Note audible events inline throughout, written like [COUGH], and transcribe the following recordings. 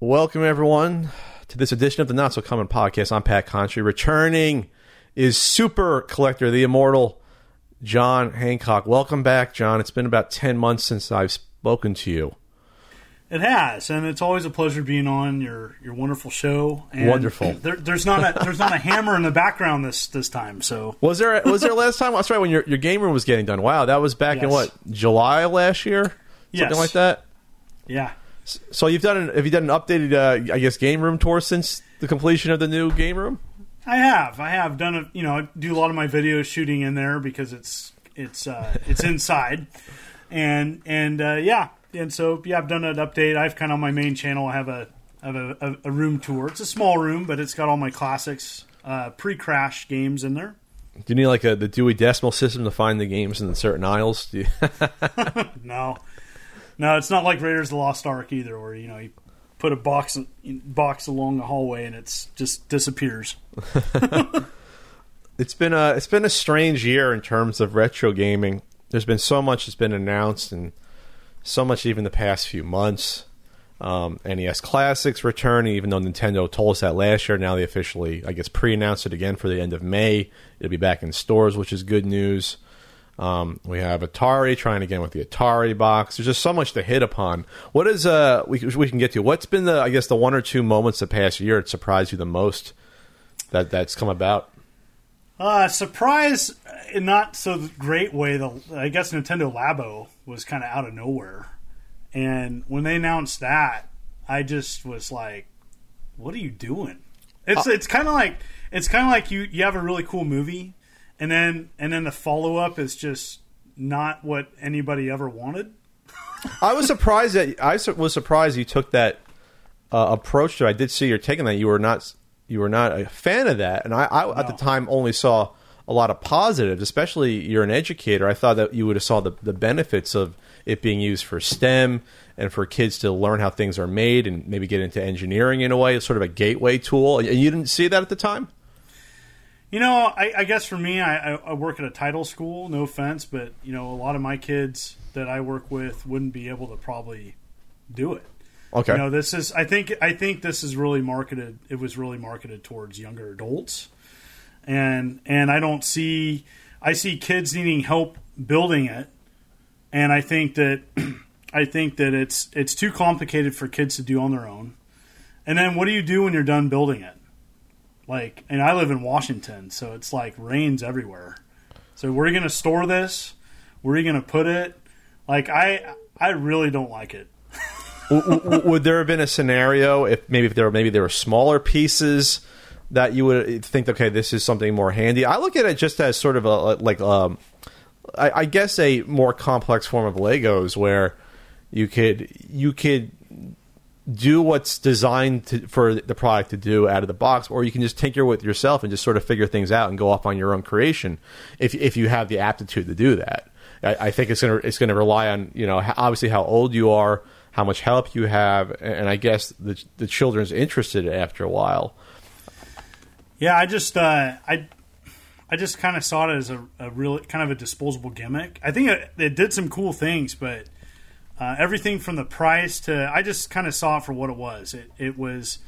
Welcome, everyone, to this edition of the Not So Common Podcast. I'm Pat Contri. Returning is super collector, the immortal John Hancock. Welcome back, John. It's been about 10 months since I've spoken to you. It has, and it's always a pleasure being on your, your wonderful show. And Wonderful. There, there's not a there's not a hammer in the background this this time. So Was there was there last time? That's right, when your, your game room was getting done. Wow, that was back in what, July last year? Something Yes. like that? yeah, So you've done an, have you done an updated, uh, I guess, game room tour since the completion of the new game room? I have I have done a you know I do a lot of my video shooting in there because it's it's uh, it's inside, and and uh, yeah, and so yeah I've done an update. I've kind of on my main channel I have a I have a, a, a room tour. It's a small room, but it's got all my classics uh, pre-crash games in there. Do you need like a, the Dewey Decimal System to find the games in the certain aisles? You, [LAUGHS] No, no, it's not like Raiders of the Lost Ark either, where you know you put a box box along the hallway and it's just disappears. [LAUGHS] it's been a it's been a strange year in terms of retro gaming. There's been so much that's been announced, and so much even the past few months. Um, NES Classics returning, even though Nintendo told us that last year. Now they officially, I guess, pre-announced it again for the end of May. It'll be back in stores, which is good news. Um, we have Atari trying again with the Atari box. There's just so much to hit upon. What is uh we we can get to? What's been the I guess the one or two moments the past year that surprised you the most that that's come about? Uh, surprise, in not so great way. The I guess Nintendo Labo was kind of out of nowhere, and when they announced that, I just was like, "What are you doing?" It's it's kind of like it's kind of like you you have a really cool movie, and then and then the follow up is just not what anybody ever wanted. I was surprised that I was surprised you took that uh, approach to. it. I did see you're taking that. You were not you were not a fan of that, and I, I at the time only saw a lot of positives. Especially you're an educator. I thought that you would have saw the the benefits of it being used for STEM and for kids to learn how things are made and maybe get into engineering in a way. It's sort of a gateway tool. And you didn't see that at the time. You know, I, I guess for me, I, I- work at a title school. No offense, but you know, a lot of my kids that I work with wouldn't be able to probably do it. Okay. You know, this is. I think. I think this is really marketed. It was really marketed towards younger adults, and and I don't see. I see kids needing help building it, and I think that [CLEARS THROAT] I think that it's it's too complicated for kids to do on their own. And then what do you do when you're done building it? Like, and I live in Washington, so it's like rains everywhere. So where are you going to store this? Where are you going to put it? Like, I I really don't like it. [LAUGHS] Would there have been a scenario if maybe if there were maybe there were smaller pieces that you would think okay this is something more handy i look at it just as sort of a like um I, I guess a more complex form of legos where you could you could do what's designed to, for the product to do out of the box, or you can just tinker with yourself and just sort of figure things out and go off on your own creation if if you have the aptitude to do that. I, I think it's gonna it's gonna rely on you know obviously how old you are, how much help you have, and, I guess the the children's interested after a while. Yeah, I just uh, I I just kind of saw it as a, a kind of a disposable gimmick. I think it, it did some cool things, but uh, everything from the price to I just kind of saw it for what it was. It it was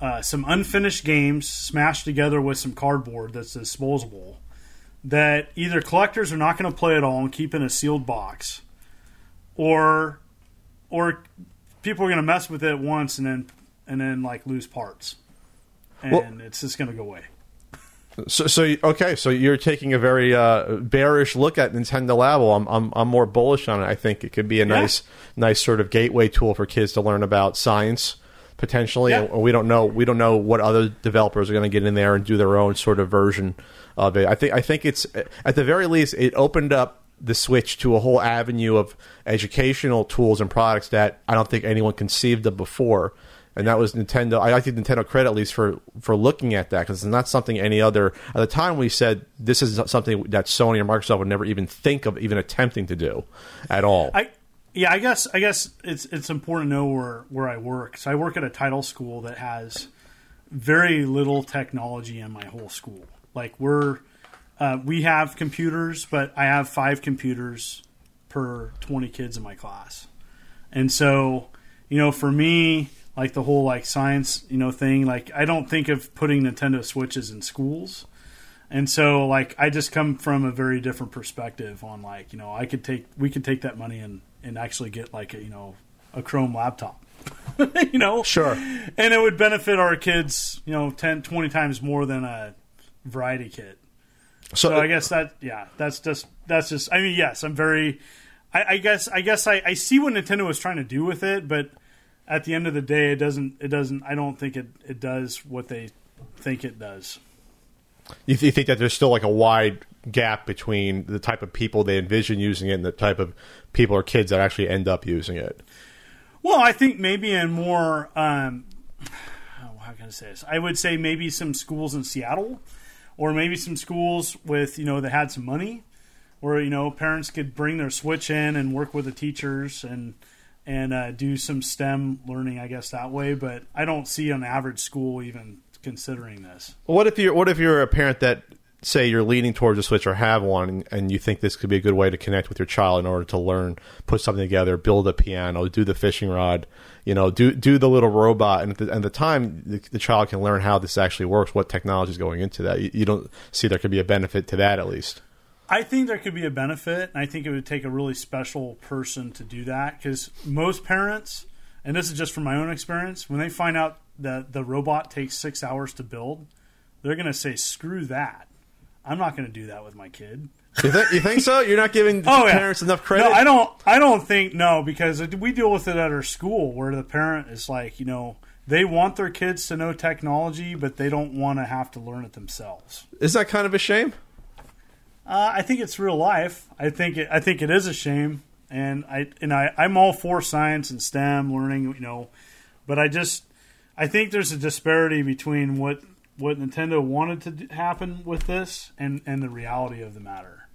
uh, some unfinished games smashed together with some cardboard that's disposable. That either collectors are not going to play at all and keep in a sealed box, or or people are going to mess with it once and then and then like lose parts, and Well- it's just going to go away. So, so okay, so you're taking a very uh, bearish look at Nintendo Labo. I'm, I'm, I'm more bullish on it. I think it could be a nice, nice sort of gateway tool for kids to learn about science potentially. Yeah. And we don't know, we don't know what other developers are going to get in there and do their own sort of version of it. I think, I think it's at the very least, it opened up the switch to a whole avenue of educational tools and products that I don't think anyone conceived of before and that was Nintendo. I give Nintendo credit at least for for looking at that because it's not something any other. At the time, we said this is something that Sony or Microsoft would never even think of even attempting to do at all. I yeah, I guess I guess it's it's important to know where where I work. So I work at a title school that has very little technology in my whole school. Like we're uh, we have computers, but I have five computers per twenty kids in my class, and so you know for me like the whole like science you know thing. Like I don't think of putting Nintendo Switches in schools. And so, like, I just come from a very different perspective on, like, you know, I could take, we could take that money and, and actually get, like, a, you know, a Chrome laptop, [LAUGHS] you know? Sure. And it would benefit our kids, you know, 10, 20 times more than a variety kit. So, So I guess that, yeah, that's just, that's just, I mean, yes, I'm very, I, I guess, I guess I, I see what Nintendo was trying to do with it, but at the end of the day, it doesn't, it doesn't, I don't think it, it does what they think it does. you, th- you think that there's still like a wide gap between the type of people they envision using it and the type of people or kids that actually end up using it? Well, I think maybe in more, um, oh, how can I say this? I would say maybe some schools in Seattle, or maybe some schools with you know that had some money, where you know parents could bring their Switch in and work with the teachers and and uh, do some STEM learning, I guess that way. But I don't see an average school even considering this. What if you're What if you're a parent that say you're leaning towards a Switch or have one, and, you think this could be a good way to connect with your child in order to learn, put something together, build a piano, do the fishing rod, you know, do do the little robot, and at the, and the time the, the child can learn how this actually works, what technology is going into that. You, you don't see there could be a benefit to that at least. I think there could be a benefit, and I think it would take a really special person to do that because most parents, and this is just from my own experience, when they find out that the robot takes six hours to build, they're going to say, "Screw that! I'm not going to do that with my kid." You, th- you think so? You're not giving [LAUGHS] Oh, yeah. parents enough credit. No, I don't. I don't think no because we deal with it at our school where the parent is like, you know, they want their kids to know technology, but they don't want to have to learn it themselves. Is that kind of a shame? Uh, I think it's real life. I think it, I think it is a shame, and I and I I'm all for science and STEM learning, you know, but I just I think there's a disparity between what what Nintendo wanted to happen with this and and the reality of the matter.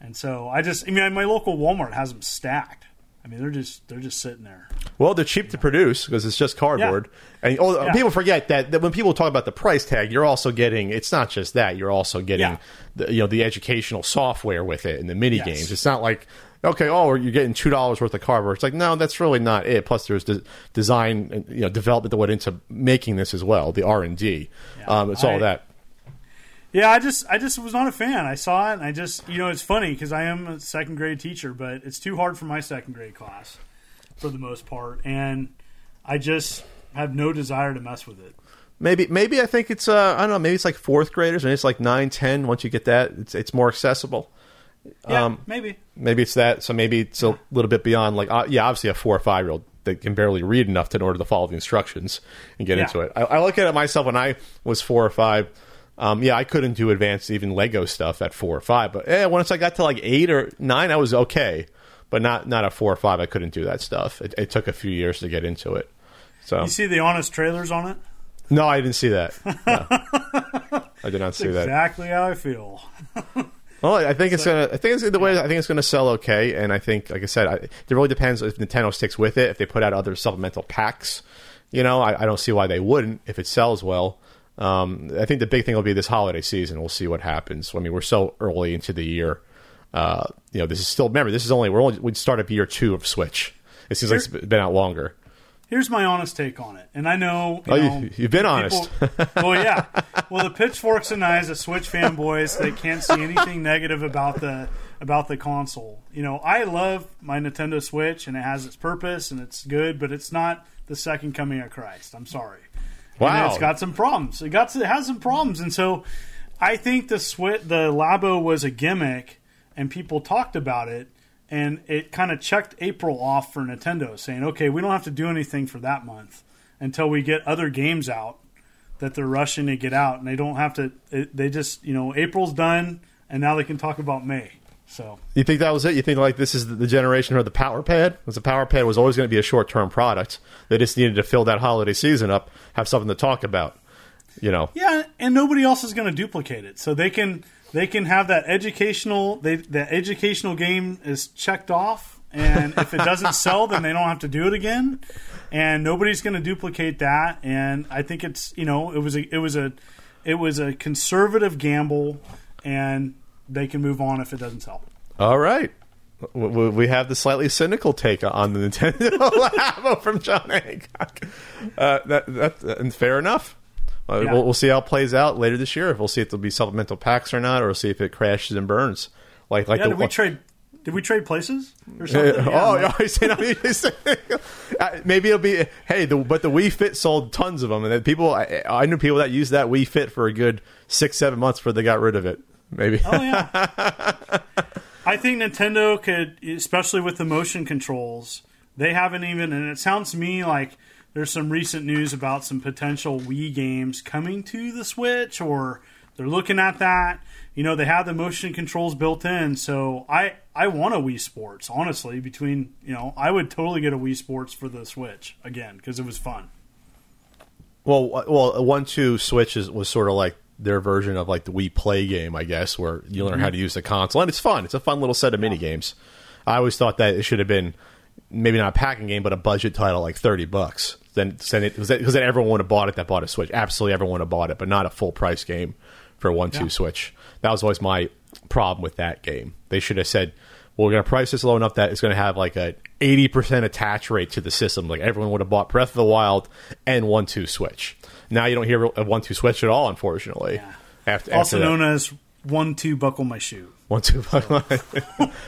And so I just I mean my local Walmart has them stacked. I mean they're just they're just sitting there. Well, they're cheap to produce because it's just cardboard. And oh, Yeah. people forget that, that when people talk about the price tag, you're also getting. It's not just that. You're also getting, Yeah. the, you know, the educational software with it and the mini Yes. games. It's not like okay, oh, you're getting two dollars worth of cardboard. It's like no, that's really not it. Plus, there's de- design, and, you know, development that went into making this as well. The R and D. Um, it's all that. Yeah, I just I just was not a fan. I saw it and I just you know it's funny because I am a second grade teacher, but it's too hard for my second grade class for the most part, and I just have no desire to mess with it. Maybe, maybe I think it's. Uh, I don't know. Maybe it's like fourth graders, and it's like nine, ten. Once you get that, it's it's more accessible. Yeah, Um, maybe. Maybe it's that. So maybe it's a little bit beyond. Like, uh, yeah, obviously a four or five year old that can barely read enough to in order to follow the instructions and get Yeah. into it. I, I look at it myself when I was four or five. Um, yeah, I couldn't do advanced even Lego stuff at four or five. But yeah, once I got to like eight or nine, I was okay. But not not at four or five, I couldn't do that stuff. It, it took a few years to get into it. So You see the honest trailers on it? no, I didn't see that. [LAUGHS] No. I did not see that. Exactly how I feel. [LAUGHS] Well, I think it's gonna. I think it's the way. I think it's gonna sell okay, and I think, like I said, I, it really depends if Nintendo sticks with it. If they put out other supplemental packs, you know, I, I don't see why they wouldn't if it sells well. Um, I think the big thing will be this holiday season. We'll see what happens. I mean, we're so early into the year. Uh, you know, this is still. Remember, this is only we're only we start up year two of Switch. It seems like it's been out longer. Here's my honest take on it, and I know. You Oh, know, you, you've been honest. people- [LAUGHS] well, yeah. Well, the pitchforks and I, as a Switch fanboys, they can't see anything negative about the about the console. You know, I love my Nintendo Switch, and it has its purpose, and it's good, but it's not the second coming of Christ. I'm sorry. And Wow. it's got some problems. It got it has some problems, and so I think the Switch, the Labo was a gimmick, and people talked about it, and it kind of checked April off for Nintendo, saying, "Okay, we don't have to do anything for that month until we get other games out that they're rushing to get out, and they don't have to. They just, you know, April's done, and now they can talk about May." So You think that was it? You think like this is the generation of the Power Pad? Because the Power Pad was always going to be a short term product. They just needed to fill that holiday season up, have something to talk about. You know, Yeah, and nobody else is going to duplicate it. So they can they can have that educational they the educational game is checked off, and if it doesn't sell, then they don't have to do it again. And nobody's going to duplicate that. And I think it's you know it was a it was a it was a conservative gamble, and they can move on if it doesn't sell. all right. we have the slightly cynical take on the Nintendo [LAUGHS] Labo [LAUGHS] from John Hancock. Uh, that, that, and fair enough. Uh, Yeah. we'll, we'll see how it plays out later this year. If we'll see if there'll be supplemental packs or not, or we'll see if it crashes and burns. Like, like Yeah, the, did we trade? Did we trade places or something? Uh, [LAUGHS] Yeah, oh, like- he's saying- saying- Uh, maybe it'll be hey, the, but the Wii Fit sold tons of them, and people I, I knew people that used that Wii Fit for a good six, seven months before they got rid of it. Maybe. Oh yeah. [LAUGHS] I think Nintendo could, especially with the motion controls, they haven't even. And it sounds to me like there's some recent news about some potential Wii games coming to the Switch, or they're looking at that. You know, they have the motion controls built in, so I I want a Wii Sports. Honestly, between you know, I would totally get a Wii Sports for the Switch again because it was fun. Well, well, one-two switch is, was sort of like their version of like the Wii Play game, I guess, where you learn how to use the console, and it's fun. It's a fun little set of mini games. I always thought that it should have been maybe not a packing game, but a budget title like thirty bucks. Then send it because then everyone would have bought it that bought a Switch. Absolutely, everyone would have bought it, but not a full price game for a one-two Switch. That was always my problem with that game. They should have said. Well, we're going to price this low enough that it's going to have like a 80% attach rate to the system. Like everyone would have bought Breath of the Wild and one two Switch. Now you don't hear a one two Switch at all, unfortunately. Yeah. After, Also after known as one two buckle my shoe. one two. buckle.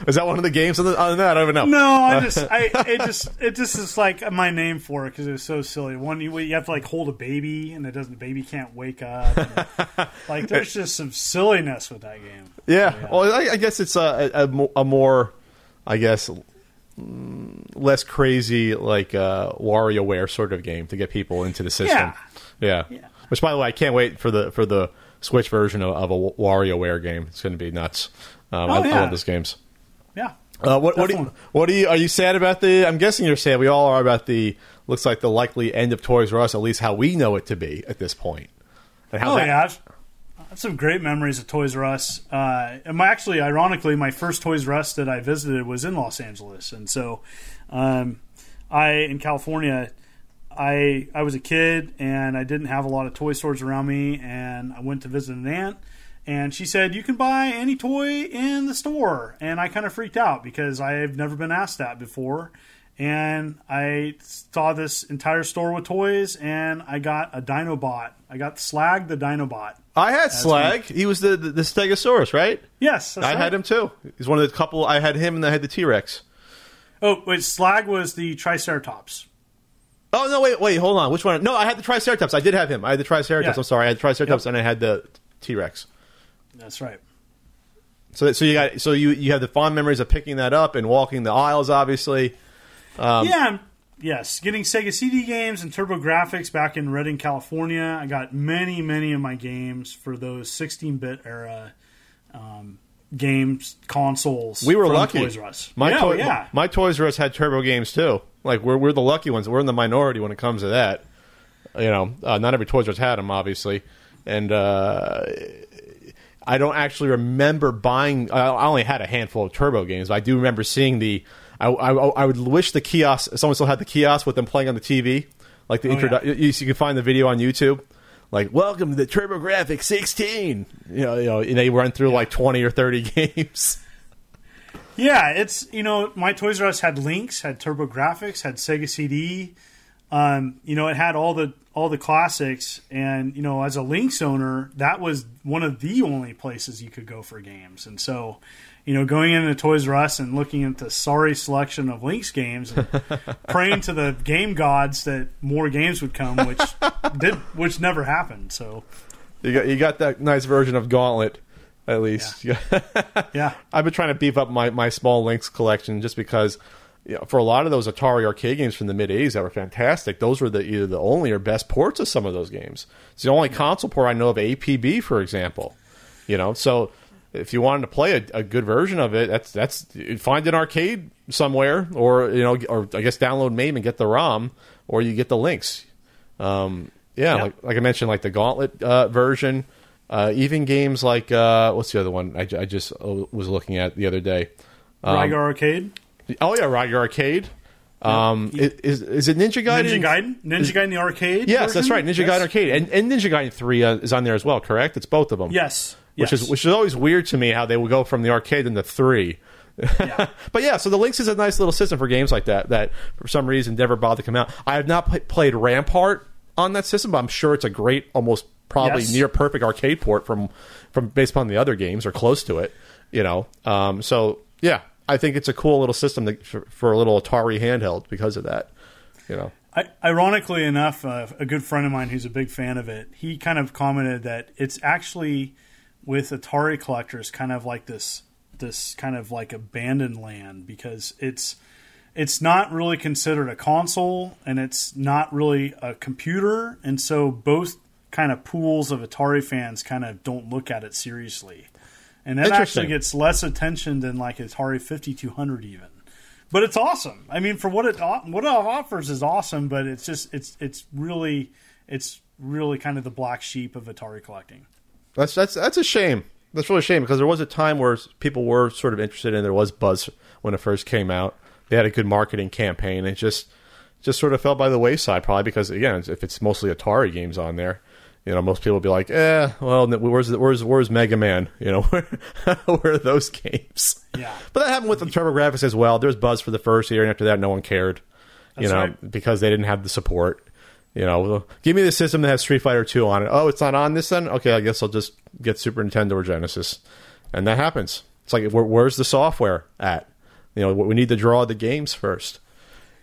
Is that one of the games on, the, on that? I don't even know. No, I just, I, it just, it just is like my name for it because it was so silly. One, you, you have to like hold a baby, and it doesn't. The baby can't wake up. and, [LAUGHS] like, there's just some silliness with that game. Yeah. Well, I, I guess it's a, a, a more, I guess, less crazy like uh, WarioWare sort of game to get people into the system. Yeah. Yeah. Which, by the way, I can't wait for the for the Switch version of, of a WarioWare game. It's going to be nuts. Um, I, I yeah. love those games. Yeah, Uh, what, what, do you, what do you? Are you sad about the? I'm guessing you're sad. We all are about the. Looks like the likely end of Toys R Us, at least how we know it to be at this point. And how oh that, yeah. I've, I have some great memories of Toys R Us. Uh, and my, actually, ironically, my first Toys R Us that I visited was in Los Angeles, and so um, I in California. I I was a kid and I didn't have a lot of toy stores around me, and I went to visit an aunt, and she said you can buy any toy in the store, and I kind of freaked out because I've never been asked that before, and I saw this entire store with toys, and I got a Dinobot. I got Slag the Dinobot. I had Slag. He was the, the the Stegosaurus, right? Yes, I right. had him too. He's one of the couple. I had him, and I had the T Rex. Oh, wait, Slag was the Triceratops. Oh no! Wait, wait, hold on. Which one? No, I had the Triceratops. I did have him. I had the Triceratops. Yeah. I'm sorry. I had the Triceratops, and I had the T Rex. That's right. So, so you got so you you have the fond memories of picking that up and walking the aisles, obviously. Um, yeah, yes. Getting Sega CD games and TurboGrafx back in Redding, California. I got many, many of my games for those 16-bit era um, games consoles. We were from lucky. Toys R Us. My yeah, toy, yeah. my Toys R Us had turbo games too. Like we're we're the lucky ones. We're in the minority when it comes to that. You know, uh, not every Toys R Us had them, obviously, and uh, I don't actually remember buying. I only had a handful of turbo games, but I do remember seeing the. I, I, I would wish the kiosk. Someone still had the kiosk with them playing on the TV, like the Oh, introdu- yeah. you, you can find the video on YouTube. Like, welcome to the TurboGrafx 16. You know, you know, and they run through like 20 or 30 [LAUGHS] games. Yeah, it's you know my Toys R Us had Lynx, had TurboGrafx, had Sega CD. Um, you know, it had all the all the classics, and you know, as a Lynx owner, that was one of the only places you could go for games. And so, you know, going into Toys R Us and looking at the sorry selection of Lynx games, and [LAUGHS] praying to the game gods that more games would come, which [LAUGHS] did, which never happened. So, You got you got that nice version of Gauntlet, at least. yeah, [LAUGHS] yeah. I've been trying to beef up my, my small Lynx collection just because you know, for a lot of those Atari arcade games from the mid '80s that were fantastic, those were the either the only or best ports of some of those games. It's the only console port I know of APB, for example. You know, so if you wanted to play a, a good version of it, that's that's find an arcade somewhere, or you know, or I guess download MAME and get the ROM, or you get the Lynx. Um, yeah, Yep. like, like I mentioned, like the Gauntlet uh, version. Uh, even games like uh, what's the other one I, I just uh, was looking at the other day. Um, Rygar Arcade, Oh yeah, Rygar Arcade. Um, i- is is it Ninja Gaiden? Ninja Gaiden, Ninja Gaiden the arcade. Yes, that's right. Ninja Yes. Gaiden Arcade and, and Ninja Gaiden Three uh, is on there as well. Correct? It's both of them. Yes, Which yes. is which is always weird to me how they will go from the arcade into three. Yeah. [LAUGHS] but yeah, so the Lynx is a nice little system for games like that that for some reason never bothered to come out. I have not pl- played Rampart on that system, but I'm sure it's a great, almost probably Yes. near perfect arcade port from from based upon the other games or close to it. You know, um, so yeah, I think it's a cool little system that, for, for a little Atari handheld because of that. You know, I, ironically enough, uh, a good friend of mine who's a big fan of it, he kind of commented that it's actually with Atari collectors kind of like this this kind of like abandoned land because it's it's not really considered a console and it's not really a computer and so both kind of pools of Atari fans kind of don't look at it seriously. And that actually gets less attention than like Atari 5200 even. But it's awesome. I mean, for what it uh, what it offers is awesome, but it's just it's it's really it's really kind of the black sheep of Atari collecting. That's that's that's a shame. That's really a shame because there was a time where people were sort of interested and there was buzz when it first came out. They had a good marketing campaign. It just just sort of fell by the wayside, probably because again, if it's mostly Atari games on there, you know, most people will be like, "Eh, well, where's where's where's Mega Man? [LAUGHS] You know, where, [LAUGHS] where are those games?" Yeah. But that happened with the TurboGrafx as well. There was buzz for the first year, and after that, no one cared. you know, right. because they didn't have the support. You know, give me the system that has Street Fighter Two on it. Oh, it's not on this then. Okay, I guess I'll just get Super Nintendo or Genesis, and that happens. It's like, where, where's the software at? You know, we need to draw the games first.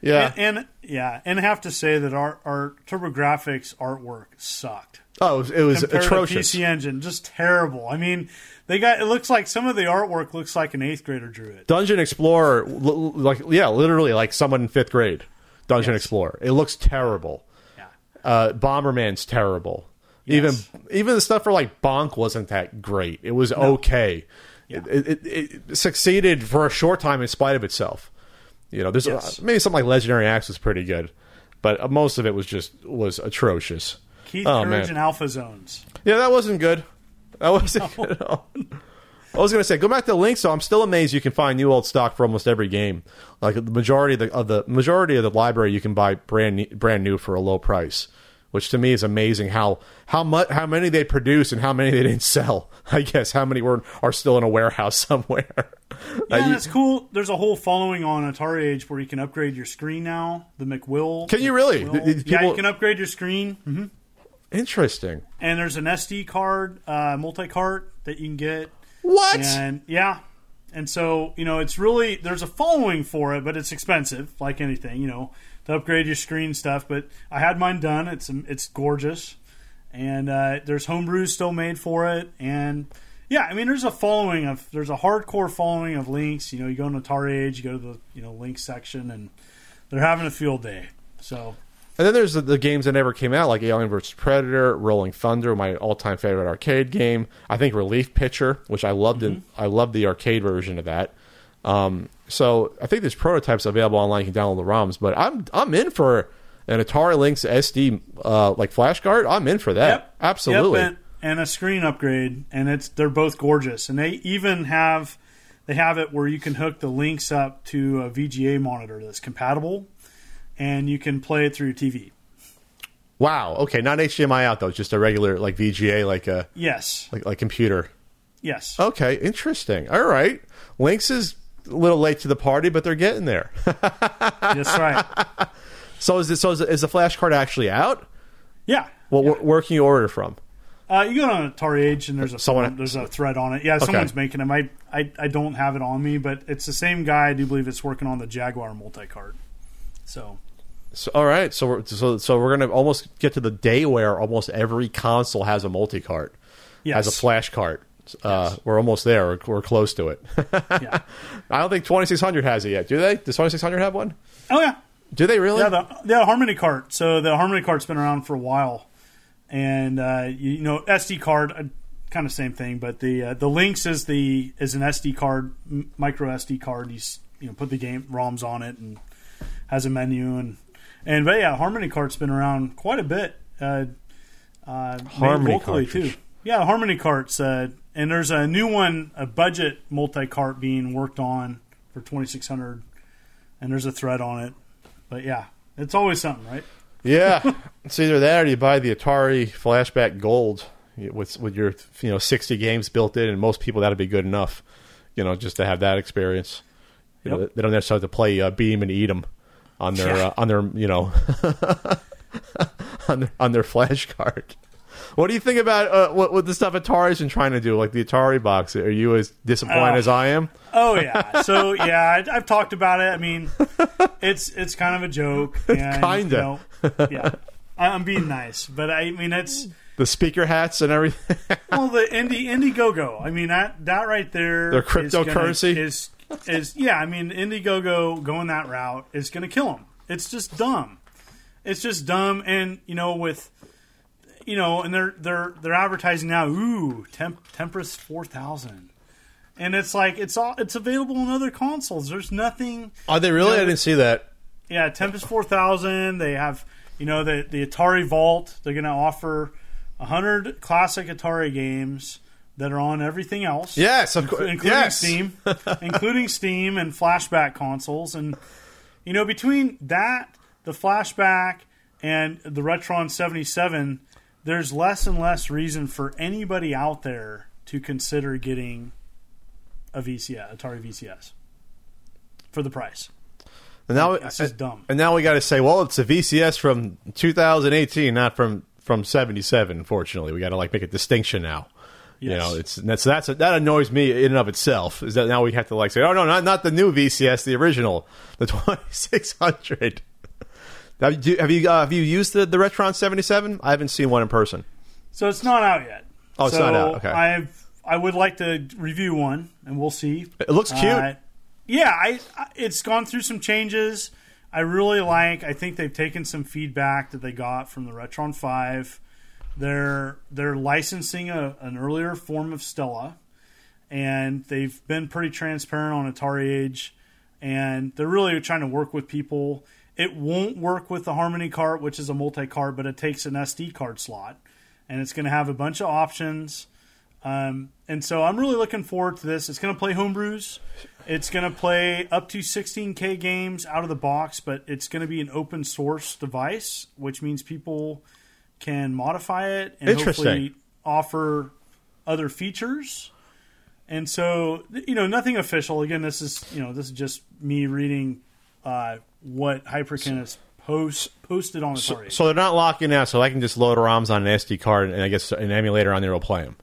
Yeah. And, and yeah, and I have to say that our our TurboGrafx artwork sucked. oh, it was, it was Compared atrocious. to PC Engine, just terrible. I mean, they got it looks like some of the artwork looks like an eighth grader drew it. Dungeon Explorer, like yeah, literally like someone in fifth grade. Dungeon Yes. Explorer. It looks terrible. Yeah. Uh, Bomberman's terrible. Yes. Even even the stuff for like Bonk wasn't that great. It was okay. It, it, it, it succeeded for a short time in spite of itself. You know, there's Yes. maybe something like Legendary Axe was pretty good, but uh, most of it was just was atrocious. Keith Oh, Courage man. and Alpha Zones. Yeah, that wasn't good. That wasn't good at all. [LAUGHS] I was gonna say, go back to the Link. So I'm still amazed you can find new old stock for almost every game. Like the majority of the, of the majority of the library, you can buy brand new, brand new for a low price, which to me is amazing. How how much how many they produce and how many they didn't sell. [LAUGHS] I guess how many were are still in a warehouse [LAUGHS] somewhere. Yeah, Uh, you- it's cool. There's a whole following on Atari Age where you can upgrade your screen now. The McWill. Can you really? McWill. Th- th- yeah, you can upgrade your screen. hmm Interesting. And there's an SD card, uh, multi cart that you can get. What? And yeah. And so, you know, it's really there's a following for it, but it's expensive, like anything, you know, to upgrade your screen stuff. But I had mine done. It's it's gorgeous, and uh, there's homebrews still made for it. And yeah, I mean, there's a following of there's a hardcore following of Lynx. You know, you go on Atari Age, you go to the you know link section, and they're having a field day. So And then there's the, the games that never came out, like Alien vs. Predator, Rolling Thunder, my all-time favorite arcade game. I think Relief Pitcher, which I loved. In, I loved the arcade version of that. Um, so I think there's prototypes available online. You can download the ROMs, but I'm I'm in for an Atari Lynx SD uh, like flash card. I'm in for that. Yep. Absolutely. Yep, and, and a screen upgrade, and it's they're both gorgeous, and they even have they have it where you can hook the Lynx up to a VGA monitor that's compatible, and you can play it through your TV. Wow. Okay, not HDMI out though, just a regular like VGA, like a Yes, like like computer. yes, Okay, interesting. All right, Lynx is a little late to the party, but they're getting there. [LAUGHS] that's right. so is it? So is, is the flash card actually out? Yeah. Well, where, where can you order from? Uh, you go on Atari Age and there's a Someone- there's a thread on it. Yeah, someone's making them. I, I I don't have it on me, but it's the same guy. I do believe it's working on the Jaguar multi card. So So, all right, so we're so so we're gonna almost get to the day where almost every console has a multi cart, yes, has a flash cart. Uh, We're almost there. We're, we're close to it. yeah. [LAUGHS] I don't think 2600 has it yet. Do they? Does 2600 have one? Oh yeah, Do they really? Yeah, the, the Harmony cart. So the Harmony cart's been around for a while, and uh, you, you know SD card, uh, kind of same thing. But the uh, the Lynx is the is an SD card, m- micro SD card. You you know put the game ROMs on it and has a menu and and but yeah, Harmony cart's been around quite a bit. Uh, uh, Harmony locally cartridge. too. Yeah, Harmony carts, uh, and there's a new one, a budget multi cart being worked on for twenty six hundred, and there's a thread on it. But yeah, it's always something, right? Yeah, [LAUGHS] it's either that or you buy the Atari Flashback Gold with with your you know 60 games built in, and most people that'd be good enough. you know, just to have that experience. You know, they don't necessarily have to play uh, Beam and Eat 'em on their Yeah. uh, on their you know [LAUGHS] on their, on their flash card. What do you think about uh, what, what the stuff Atari's been trying to do, like the Atari box? Are you as disappointed Oh. as I am? Oh yeah. So yeah, I, I've talked about it. I mean, it's it's kind of a joke. [LAUGHS] Kinda. You know, yeah. I'm being nice, but I mean it's The speaker hats and everything. well the indie Indiegogo. I mean that that right there. Their cryptocurrency? is is yeah. I mean Indiegogo going that route is going to kill them. It's just dumb. It's just dumb, and you know with. You know, and they're they're they're advertising now. Ooh, Temp, Tempest four thousand, and it's like it's all it's available on other consoles. There's nothing Are they really? You know, I didn't see that. yeah, Tempest 4000. They have, you know, the the Atari Vault. They're going to offer 100 classic Atari games that are on everything else. Yes, of course. including Yes. Steam, [LAUGHS] including Steam and flashback consoles. And you know, between that, the flashback, and the Retron 77, there's less and less reason for anybody out there to consider getting a VCS, Atari VCS, for the price. And now, It's just dumb. and now we got to say, well, it's a VCS from 2018, not from from 77. Unfortunately, we got to like make a distinction now. You know, it's that's that's that annoys me in and of itself. Is that now we have to like say, oh no, not not the new VCS, the original, the [LAUGHS] 2600. Have you have you, uh, have you used the the Retron 77? I haven't seen one in person. So it's not out yet. Oh, it's so not out, okay. I've I would like to review one, and we'll see. It looks cute. Uh, yeah, I, I it's gone through some changes. I really like. I think they've taken some feedback that they got from the Retron Five. They're they're licensing a, an earlier form of Stella, and they've been pretty transparent on Atari Age, and they're really trying to work with people. It won't work with the Harmony cart, which is a multi cart, but it takes an SD card slot, and it's going to have a bunch of options. Um, and so I'm really looking forward to this. It's going to play homebrews. It's going to play up to 16K games out of the box, but it's going to be an open source device, which means people can modify it and hopefully offer other features. And so, you know, nothing official. Again, this is you know this is just me reading uh, what Hyperkin has post posted on Atari. So they're not locking out, so I can just load ROMs on an SD card and I guess an emulator on there will play them.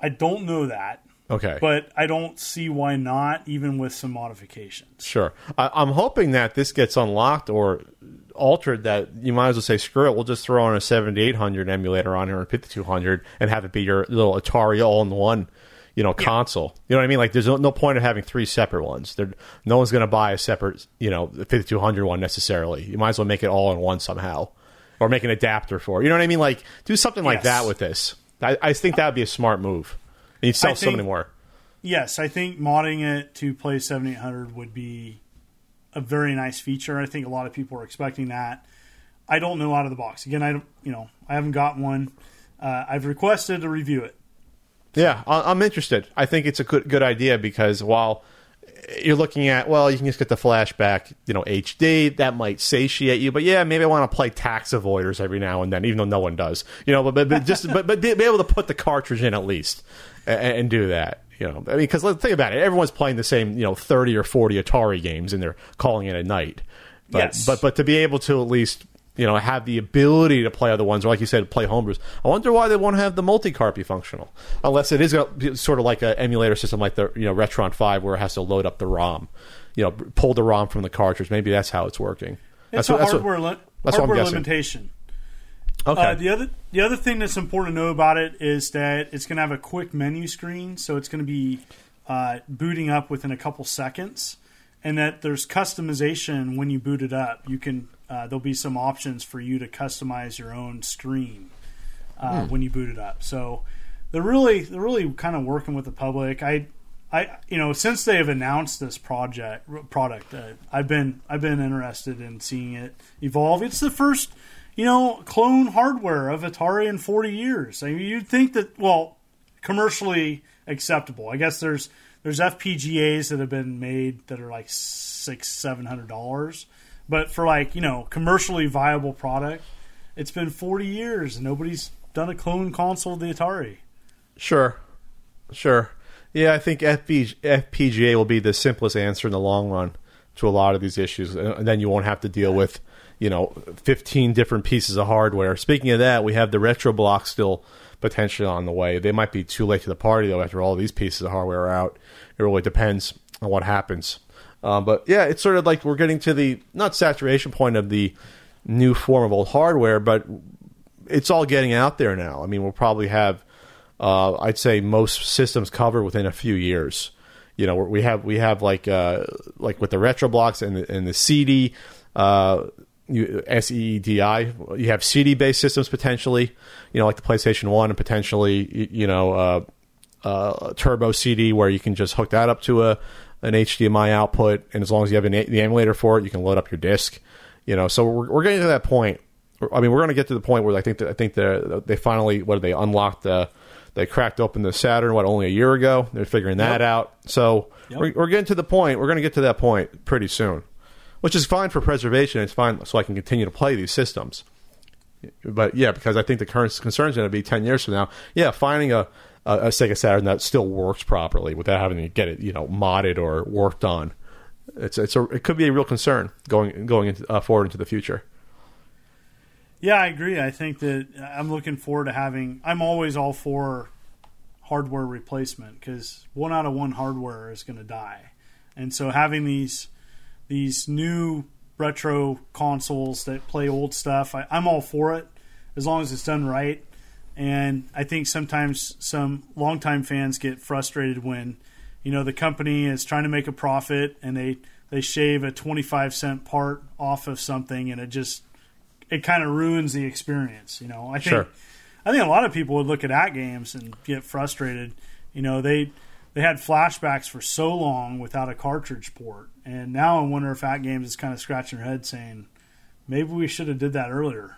I don't know that, Okay. but I don't see why not, even with some modifications. Sure. I, I'm hoping that this gets unlocked or altered. That you might as well say, screw it. We'll just throw on a 7800 emulator on here and 5200 and have it be your little Atari all in one, you know, console. You know what I mean? Like, there's no, no point of having three separate ones. There, no one's going to buy a separate, you know, 5200 one necessarily. You might as well make it all in one somehow, or make an adapter for. it. You know what I mean? Like, do something like Yes. that with this. I, I think that would be a smart move. And you'd sell I so many more. Yes, I think modding it to play 7800 would be a very nice feature. I think a lot of people are expecting that. I don't know out of the box. Again, I don't, you know, I haven't got one. Uh, I've requested to review it. Yeah, I'm interested. I think it's a good good idea because while you're looking at, well, you can just get the flashback, you know, HD. That might satiate you, but yeah, maybe I want to play Tax Avoiders every now and then, even though no one does. You know, but but, but just [LAUGHS] but but be, be able to put the cartridge in at least and, and do that. You know, I mean, because let's think about it. Everyone's playing the same, you know, 30 or 40 Atari games, and they're calling it a night. But Yes. but but to be able to at least you know have the ability to play other ones, or like you said, play homebrews. I wonder why they won't have the multi-cart be functional, unless it is a, sort of like an emulator system like the you know Retron Five, where it has to load up the ROM, you know, pull the ROM from the cartridge. Maybe that's how it's working. It's that's what, a that's what- hardware, li- that's what I'm hardware guessing. limitation. Okay. Uh, the other the other thing that's important to know about it is that it's going to have a quick menu screen, so it's going to be uh, booting up within a couple seconds, and that there's customization when you boot it up. You can uh, there'll be some options for you to customize your own screen uh, when you boot it up. So they're really they're really kind of working with the public. I I you know since they have announced this project product, uh, I've been I've been interested in seeing it evolve. It's the first you know clone hardware of Atari in 40 years. I mean, you'd think that well commercially acceptable. I guess there's there's FPGAs that have been made that are like six seven hundred dollars, but for like you know commercially viable product, it's been 40 years and nobody's done a clone console of the Atari. Sure, sure. Yeah, I think FB, FPGA will be the simplest answer in the long run to a lot of these issues, and then you won't have to deal with you know 15 different pieces of hardware. Speaking of that, we have the retro block still potentially on the way. They might be too late to the party though after all these pieces of hardware are out. It really depends on what happens. Um, but yeah, it's sort of like we're getting to the not saturation point of the new form of old hardware, but it's all getting out there now. I mean, we'll probably have, uh, I'd say, most systems covered within a few years. You know, we have we have like uh, like with the RetroBlox and the, and the CD. Uh, you, SEDI. You have CD based systems potentially, you know, like the PlayStation One, and potentially, you know, uh, uh, Turbo CD, where you can just hook that up to a an HDMI output, and as long as you have an, the emulator for it, you can load up your disc. You know, so we're, we're getting to that point. I mean, we're going to get to the point where I think that, I think they they finally what did they unlocked the they cracked open the Saturn what only a year ago. They're figuring that yep. out. So yep. we're, we're getting to the point. We're going to get to that point pretty soon which is fine for preservation. It's fine so I can continue to play these systems. But yeah, because I think the current concern is going to be ten years from now. Yeah, finding a, a, a Sega Saturn that still works properly without having to get it, you know, modded or worked on. It's it's a it could be a real concern going going into, uh, forward into the future. Yeah, I agree. I think that I'm looking forward to having. I'm always all for hardware replacement because one out of one hardware is going to die, and so having these these new retro consoles that play old stuff. I, I'm all for it as long as it's done right. And I think sometimes some longtime fans get frustrated when, you know, the company is trying to make a profit and they, they shave a 25 cent part off of something and it just, it kind of ruins the experience. You know, I think, sure. I think a lot of people would look at AtGames and get frustrated. You know, they, they had flashbacks for so long without a cartridge port, and now I wonder if AtGames is kind of scratching their head saying, maybe we should have did that earlier.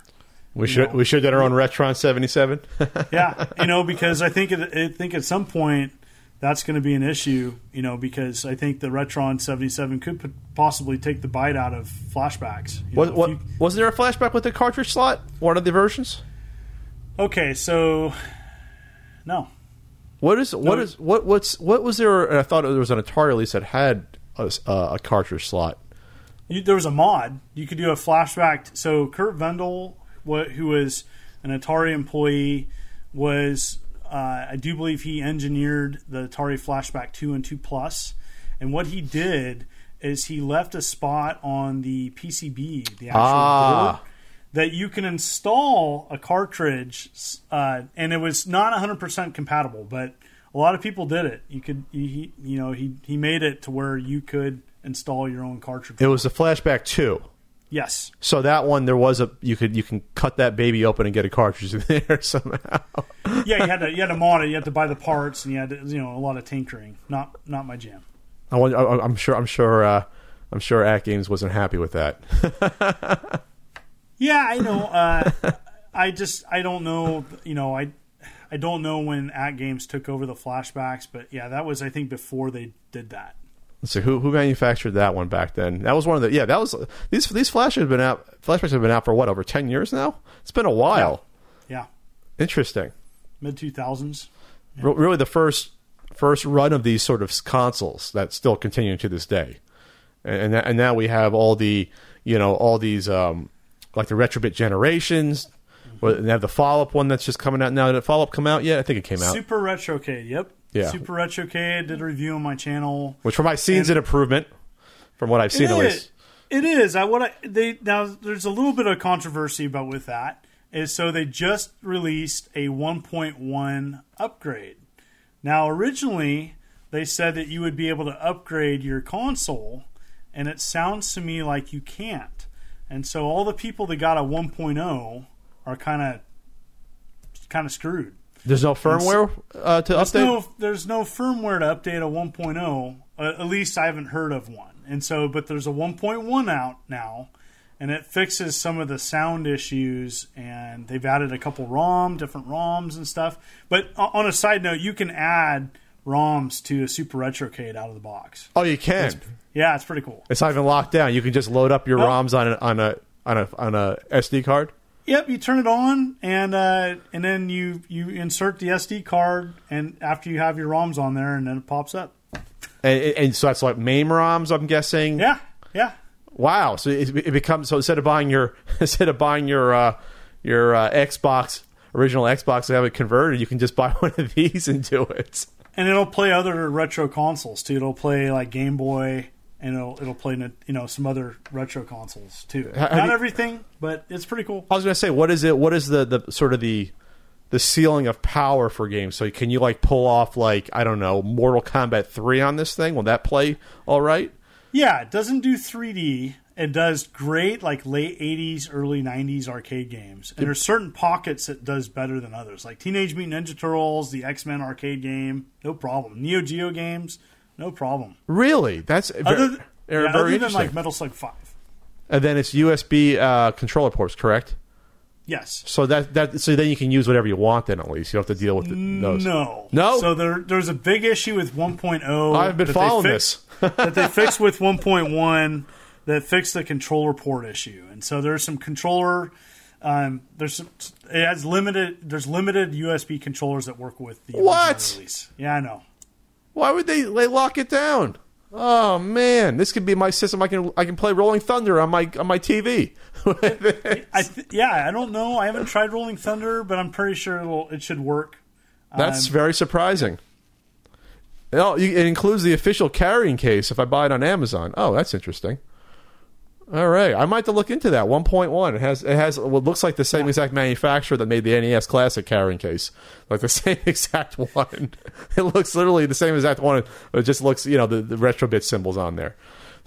We you should know? we should have done our own Retron seventy seven. [LAUGHS] yeah, you know because I think it, I think at some point that's going to be an issue. You know because I think the Retron seventy seven could possibly take the bite out of flashbacks. You what, what you, wasn't there a flashback with the cartridge slot? One of the versions. Okay, so no, what is what no, is what what's what was there? I thought there was an Atari release that had a, uh, a cartridge slot. You, there was a mod. You could do a flashback. So Curt Vendel, what, who was an Atari employee, was uh, I do believe he engineered the Atari Flashback Two and Two Plus. Plus, and what he did is he left a spot on the PCB, the actual ah. board, that you can install a cartridge, uh, and it was not 100% compatible, but a lot of people did it. You could, he, you know, he he made it to where you could install your own cartridge. It was a flashback two. Yes. So that one, there was a you could you can cut that baby open and get a cartridge [LAUGHS] in there somehow. yeah, you had to you had to mod it. You had to buy the parts, and you had to, you know a lot of tinkering. Not not my jam. I, am sure I'm sure uh, I'm sure AtGames wasn't happy with that. [LAUGHS] Yeah, I know. Uh, [LAUGHS] I just I don't know. You know, I I don't know when At Games took over the flashbacks, but yeah, that was I think before they did that. Let's see who who manufactured that one back then. That was one of the yeah. That was these these flashes have been out. Flashbacks have been out for what over ten years now. It's been a while. Yeah. yeah. Interesting. Mid two thousands. Yeah. Really, the first first run of these sort of consoles that still continue to this day, and and, and now we have all the you know all these um, like the Retrobit Generations. They have the follow up one that's just coming out now. Did the follow up come out yet? I think it came out. Super Retrocade. Yep. Yeah. Super Retrocade did a review on my channel, which for my scenes an improvement from what I've seen at least. It is. I what I they now there's a little bit of controversy about with that is so they just released a 1.1 upgrade. Now originally they said that you would be able to upgrade your console, and it sounds to me like you can't. And so all the people that got a 1.0 are kind of kind of screwed. There's no firmware uh, to there's update. No, there's no firmware to update a 1.0. Uh, at least I haven't heard of one. And so, but there's a 1.1 out now, and it fixes some of the sound issues. And they've added a couple ROM, different ROMs and stuff. But on a side note, you can add ROMs to a Super Retrocade out of the box. Oh, you can. It's, yeah, it's pretty cool. It's not even locked down. You can just load up your ROMs on a, on a on a on a SD card. Yep, you turn it on, and uh, and then you you insert the SD card, and after you have your ROMs on there, and then it pops up. And, and so that's like MAME ROMs, I'm guessing. Yeah, yeah. Wow. So it, it becomes so instead of buying your [LAUGHS] instead of buying your uh, your uh, Xbox original Xbox and have it converted, you can just buy [LAUGHS] one of these and do it. And it'll play other retro consoles too. It'll play like Game Boy, and it'll it'll play you know some other retro consoles too. Have Not you- everything, but it's pretty cool. I was going to say, what is it? What is the, the sort of the the ceiling of power for games? So can you like pull off like I don't know Mortal Kombat three on this thing? Will that play all right? Yeah, it doesn't do 3D. It does great like late 80s, early 90s arcade games. And there's certain pockets it does better than others. Like Teenage Mutant Ninja Turtles, the X-Men arcade game, no problem. Neo Geo games, no problem. Really? That's Other, very, th- very, yeah, very other than like Metal Slug 5. and then it's USB uh, controller ports, correct? Yes. So that that so then you can use whatever you want. Then at least you don't have to deal with the, those. No. No? So there, there's a big issue with 1.0. I've been that following fixed- this. [LAUGHS] that they fixed with 1.1 that fixed the controller port issue. And so there's some controller. Um, there's some, it has limited. There's limited USB controllers that work with the What? release. Yeah, I know. Why would they they lock it down? Oh man, this could be my system. I can I can play Rolling Thunder on my on my TV. [LAUGHS] I th- yeah, I don't know. I haven't tried Rolling Thunder, but I'm pretty sure it'll, it should work. That's Um, very surprising. Oh, it includes the official carrying case if I buy it on Amazon. Oh, that's interesting. All right, I might have to look into that. One point one. It has it has what looks like the same exact manufacturer that made the NES Classic carrying case, like the [LAUGHS] same exact one. It looks literally the same exact one. It just looks, you know, the, the retrobit symbols on there.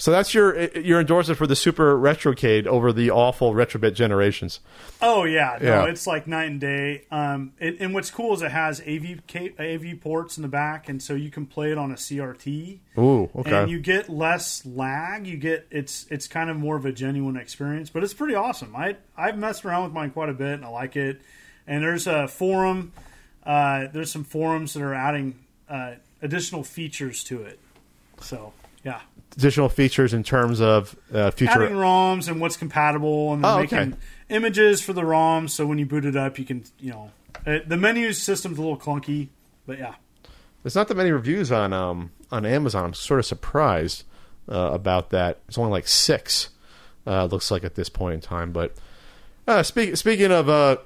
So that's your your endorsement for the Super Retrocade over the awful retrobit generations. Oh yeah, no, Yeah. it's like night and day. Um, it, and what's cool is it has AV AV ports in the back, and so you can play it on a CRT. Ooh, okay. and you get less lag. You get it's it's kind of more of a genuine experience, but it's pretty awesome. I I've messed around with mine quite a bit, and I like it. And there's a forum. Uh, there's some forums that are adding uh, additional features to it. So yeah, Additional features in terms of uh, future. adding ROMs and what's compatible, and Oh, making okay. images for the ROMs. So when you boot it up, you can you know uh, the menu system's a little clunky, but yeah. There's not that many reviews on um, on Amazon. I'm sort of surprised uh, about that. It's only like six. Uh, looks like at this point in time. But uh, speak, speaking of uh,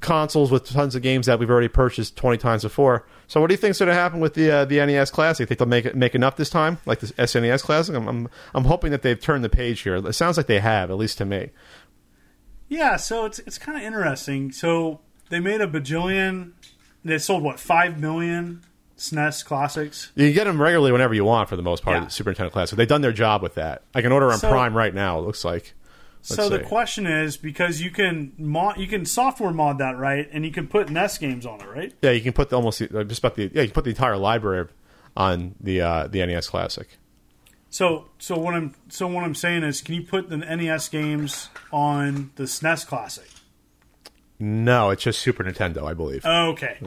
consoles with tons of games that we've already purchased 20 times before. So, what do you think's going to happen with the uh, the NES Classic? Think they'll make it make enough this time, like the SNES Classic? I'm, I'm I'm hoping that they've turned the page here. It sounds like they have, at least to me. Yeah, so it's it's kind of interesting. So they made a bajillion. They sold what five million SNES classics. You can get them regularly whenever you want, for the most part. Yeah. The Super Nintendo Classic. They've done their job with that. I can order on So- Prime right now. It looks like. So the question is because you can mod, you can software mod that right, and you can put NES games on it, right? Yeah, you can put the, almost uh, just about the yeah you can put the entire library on the uh, the NES Classic. So so what I'm so what I'm saying is, can you put the NES games on the SNES classic? No, it's just Super Nintendo, I believe. Okay.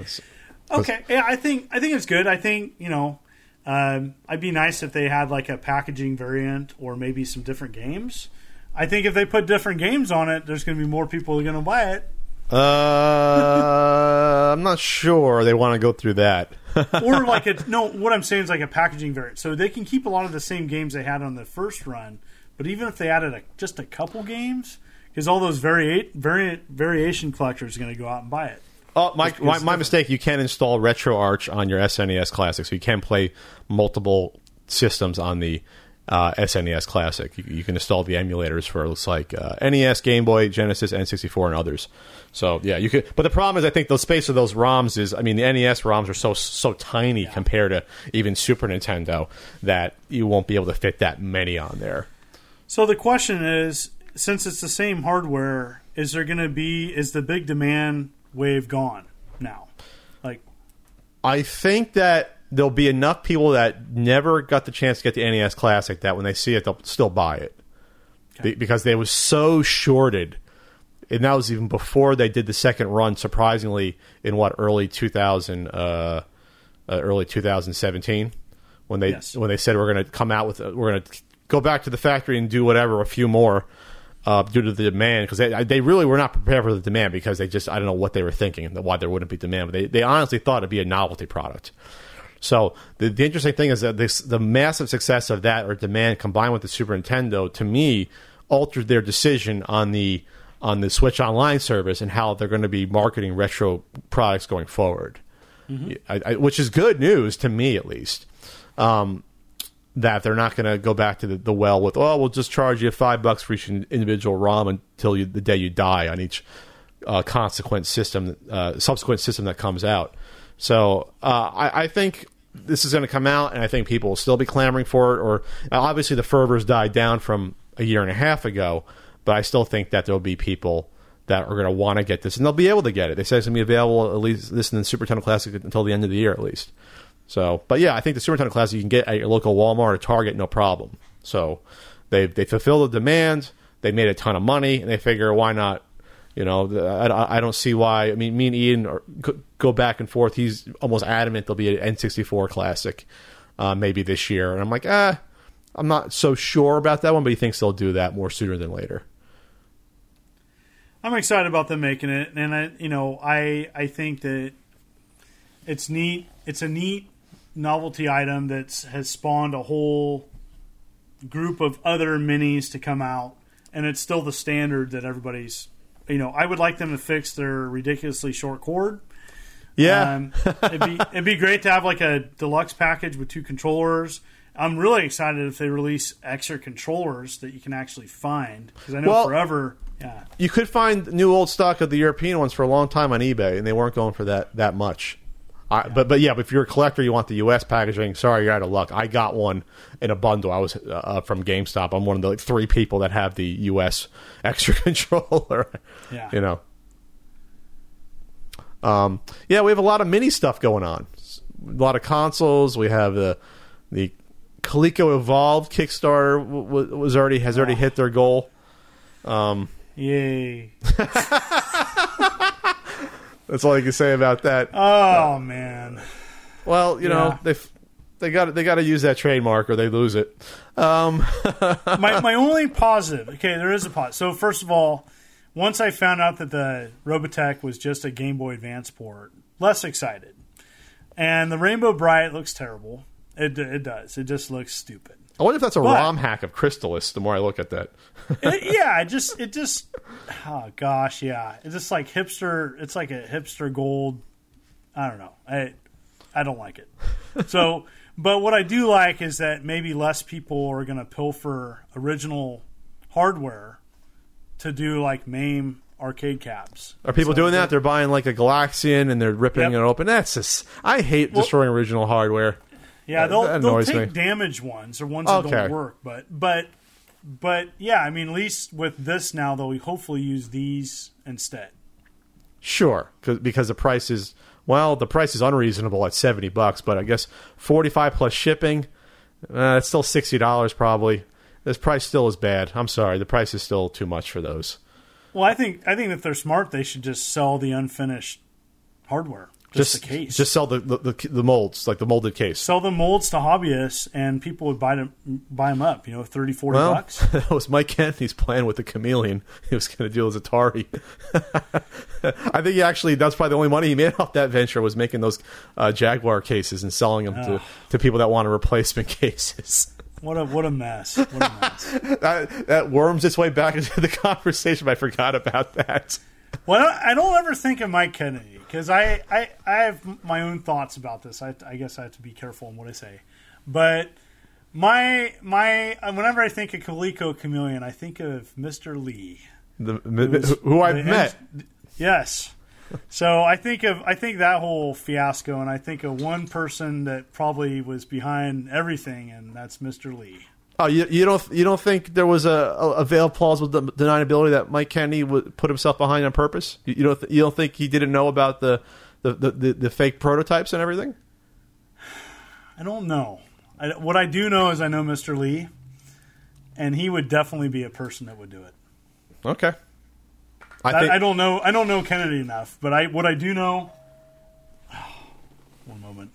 Okay. Yeah, I think I think it's good. I think you know, um, I'd be nice if they had like a packaging variant or maybe some different games. I think if they put different games on it, there's going to be more people going to buy it. Uh, I'm not sure they want to go through that. [LAUGHS] Or like a no, what I'm saying is like a packaging variant, so they can keep a lot of the same games they had on the first run. But even if they added a, just a couple games, because all those variate variant variation collectors are going to go out and buy it. Oh, my, my, my mistake. You can install RetroArch on your SNES Classic, so you can play multiple systems on the uh, SNES Classic. You, you can install the emulators for looks like uh, NES, Game Boy, Genesis, N64, and others. So yeah, you could. But the problem is, I think the space of those ROMs is. I mean, the NES ROMs are so so tiny compared to even Super Nintendo that you won't be able to fit that many on there. So the question is, since it's the same hardware, is there going to be is the big demand wave gone now? Like, I think that there'll be enough people that never got the chance to get the NES Classic that when they see it, they'll still buy it Be- because they was so shorted. And that was even before they did the second run. Surprisingly, in what early 2000, uh, uh, early 2017, when they Yes. when they said we're going to come out with we're going to go back to the factory and do whatever a few more. uh, due to the demand because they they really were not prepared for the demand because they just I don't know what they were thinking why there wouldn't be demand, but they they honestly thought it'd be a novelty product. So the, the interesting thing is that this, the massive success of that or demand combined with the Super Nintendo to me altered their decision on the on the Switch Online service and how they're going to be marketing retro products going forward, mm-hmm. I, I, which is good news to me at least. Um, that they're not going to go back to the, the, well with, oh, we'll just charge you five bucks for each individual ROM until you, the day you die on each uh, consequent system, uh, subsequent system that comes out. So uh, I, I, think this is going to come out, and I think people will still be clamoring for it. Or obviously, the fervor's died down from a year and a half ago, but I still think that there will be people that are going to want to get this, and they'll be able to get it. They say it's going to be available at least this in the Super Nintendo Classic until the end of the year, at least. So, but yeah, I think the Super Nintendo Classic you can get at your local Walmart or Target, no problem. So, they they fulfill the demand. They made a ton of money, and they figure why not you know, I, I don't see why. I mean, me and Ian are, go back and forth. He's almost adamant there'll be an N64 classic, uh, maybe this year, and I'm like, ah, I'm not so sure about that one, but he thinks they'll do that more sooner than later. I'm excited about them making it, and I, you know, I I think that it's neat. It's a neat novelty item that has spawned a whole group of other minis to come out, and it's still the standard that everybody's you know, I would like them to fix their ridiculously short cord. Yeah, um, it'd be it'd be great to have like a deluxe package with two controllers. I'm really excited if they release extra controllers that you can actually find because I know well, forever. Yeah, you could find new old stock of the European ones for a long time on eBay, and they weren't going for that that much. I, but but yeah, if you're a collector, you want the U.S. packaging. Sorry, you're out of luck. I got one in a bundle. I was uh, from GameStop. I'm one of the like, three people that have the U.S. [LAUGHS] extra controller. Yeah, you know. Um, yeah, we have a lot of mini stuff going on. A lot of consoles. We have the the Coleco Evolved Kickstarter was already has already hit their goal. Um, Yay! [LAUGHS] That's all I can say about that. Oh man. Well, you yeah. know they they got they got to use that trademark or they lose it. Um. [LAUGHS] my my only positive. Okay, there is a positive. So first of all, once I found out that the Robotech was just a Game Boy Advance port, less excited. And the Rainbow Brite looks terrible. It it does. It just looks stupid. I wonder if that's a but, ROM hack of Crystalis. The more I look at that, [LAUGHS] it, yeah, it just it just oh gosh, yeah, it's just like hipster. It's like a hipster gold. I don't know. I I don't like it. So, but what I do like is that maybe less people are going to pilfer original hardware to do like MAME arcade cabs. Are people so doing that? They're buying like a Galaxian and they're ripping yep. it open. That's just I hate well, destroying original hardware. Yeah, they'll they'll take me. damaged ones or ones that okay. don't work, but but but yeah, I mean, at least with this now, they'll hopefully use these instead. Sure, because the price is well, the price is unreasonable at seventy bucks, but I guess forty five plus shipping, uh, it's still sixty dollars probably. This price still is bad. I'm sorry, the price is still too much for those. Well, I think I think if they're smart, they should just sell the unfinished hardware. Just, just the case. Just sell the, the, the molds, like the molded case. Sell the molds to hobbyists, and people would buy them buy them up. You know, 30, 40 well, bucks. [LAUGHS] that was Mike Kennedy's plan with the chameleon. [LAUGHS] He was going to deal with Atari. [LAUGHS] I think he actually that's probably the only money he made off that venture was making those uh, Jaguar cases and selling them to, to people that wanted replacement cases. What a what a mess! What a mess. that, that worms its way back into the conversation. I forgot about that. Well, I don't ever think of Mike Kennedy because I, I I have my own thoughts about this. I, I guess I have to be careful in what I say, but my my uh, whenever I think of Coleco Chameleon, I think of Mr. Lee, the, who I've met. yes. So I think of I think that whole fiasco, and I think of one person that probably was behind everything, and that's Mr. Lee. Oh, you, you don't you don't think there was a, a veil plausible deniability that Mike Kennedy would put himself behind on purpose? You, you don't th- you don't think he didn't know about the the, the, the, the fake prototypes and everything? I don't know. I, what I do know is I know Mr. Lee, and he would definitely be a person that would do it. Okay. I, think, I, I don't know. I don't know Kennedy enough, but I what I do know. [SIGHS] one moment.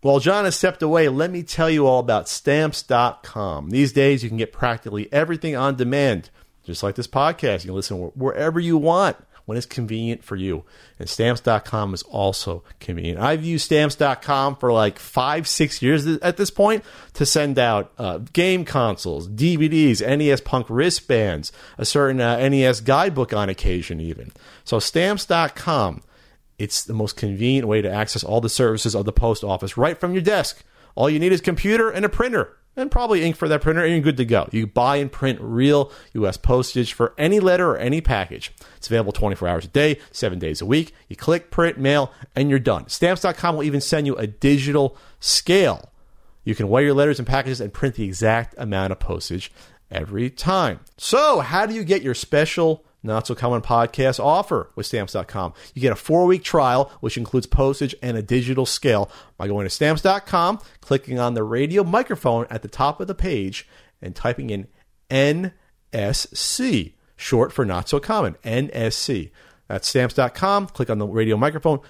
While John has stepped away, let me tell you all about stamps.com. These days, you can get practically everything on demand just like this podcast. You can listen wherever you want when it's convenient for you. And stamps.com is also convenient. I've used stamps.com for like five, six years at this point to send out uh, game consoles, DVDs, NES Punk wristbands, a certain uh, NES guidebook on occasion, even. So stamps.com, it's the most convenient way to access all the services of the post office right from your desk. All you need is a computer and a printer and probably ink for that printer, and you're good to go. You buy and print real U.S. postage for any letter or any package. It's available 24 hours a day, seven days a week. You click, print, mail, and you're done. Stamps.com will even send you a digital scale. You can weigh your letters and packages and print the exact amount of postage every time. So, how do you get your special not So Common podcast offer with Stamps.com. You get a four week trial, which includes postage and a digital scale, by going to Stamps.com, clicking on the radio microphone at the top of the page, and typing in NSC, short for Not So Common, NSC. That's Stamps.com. Click on the radio microphone,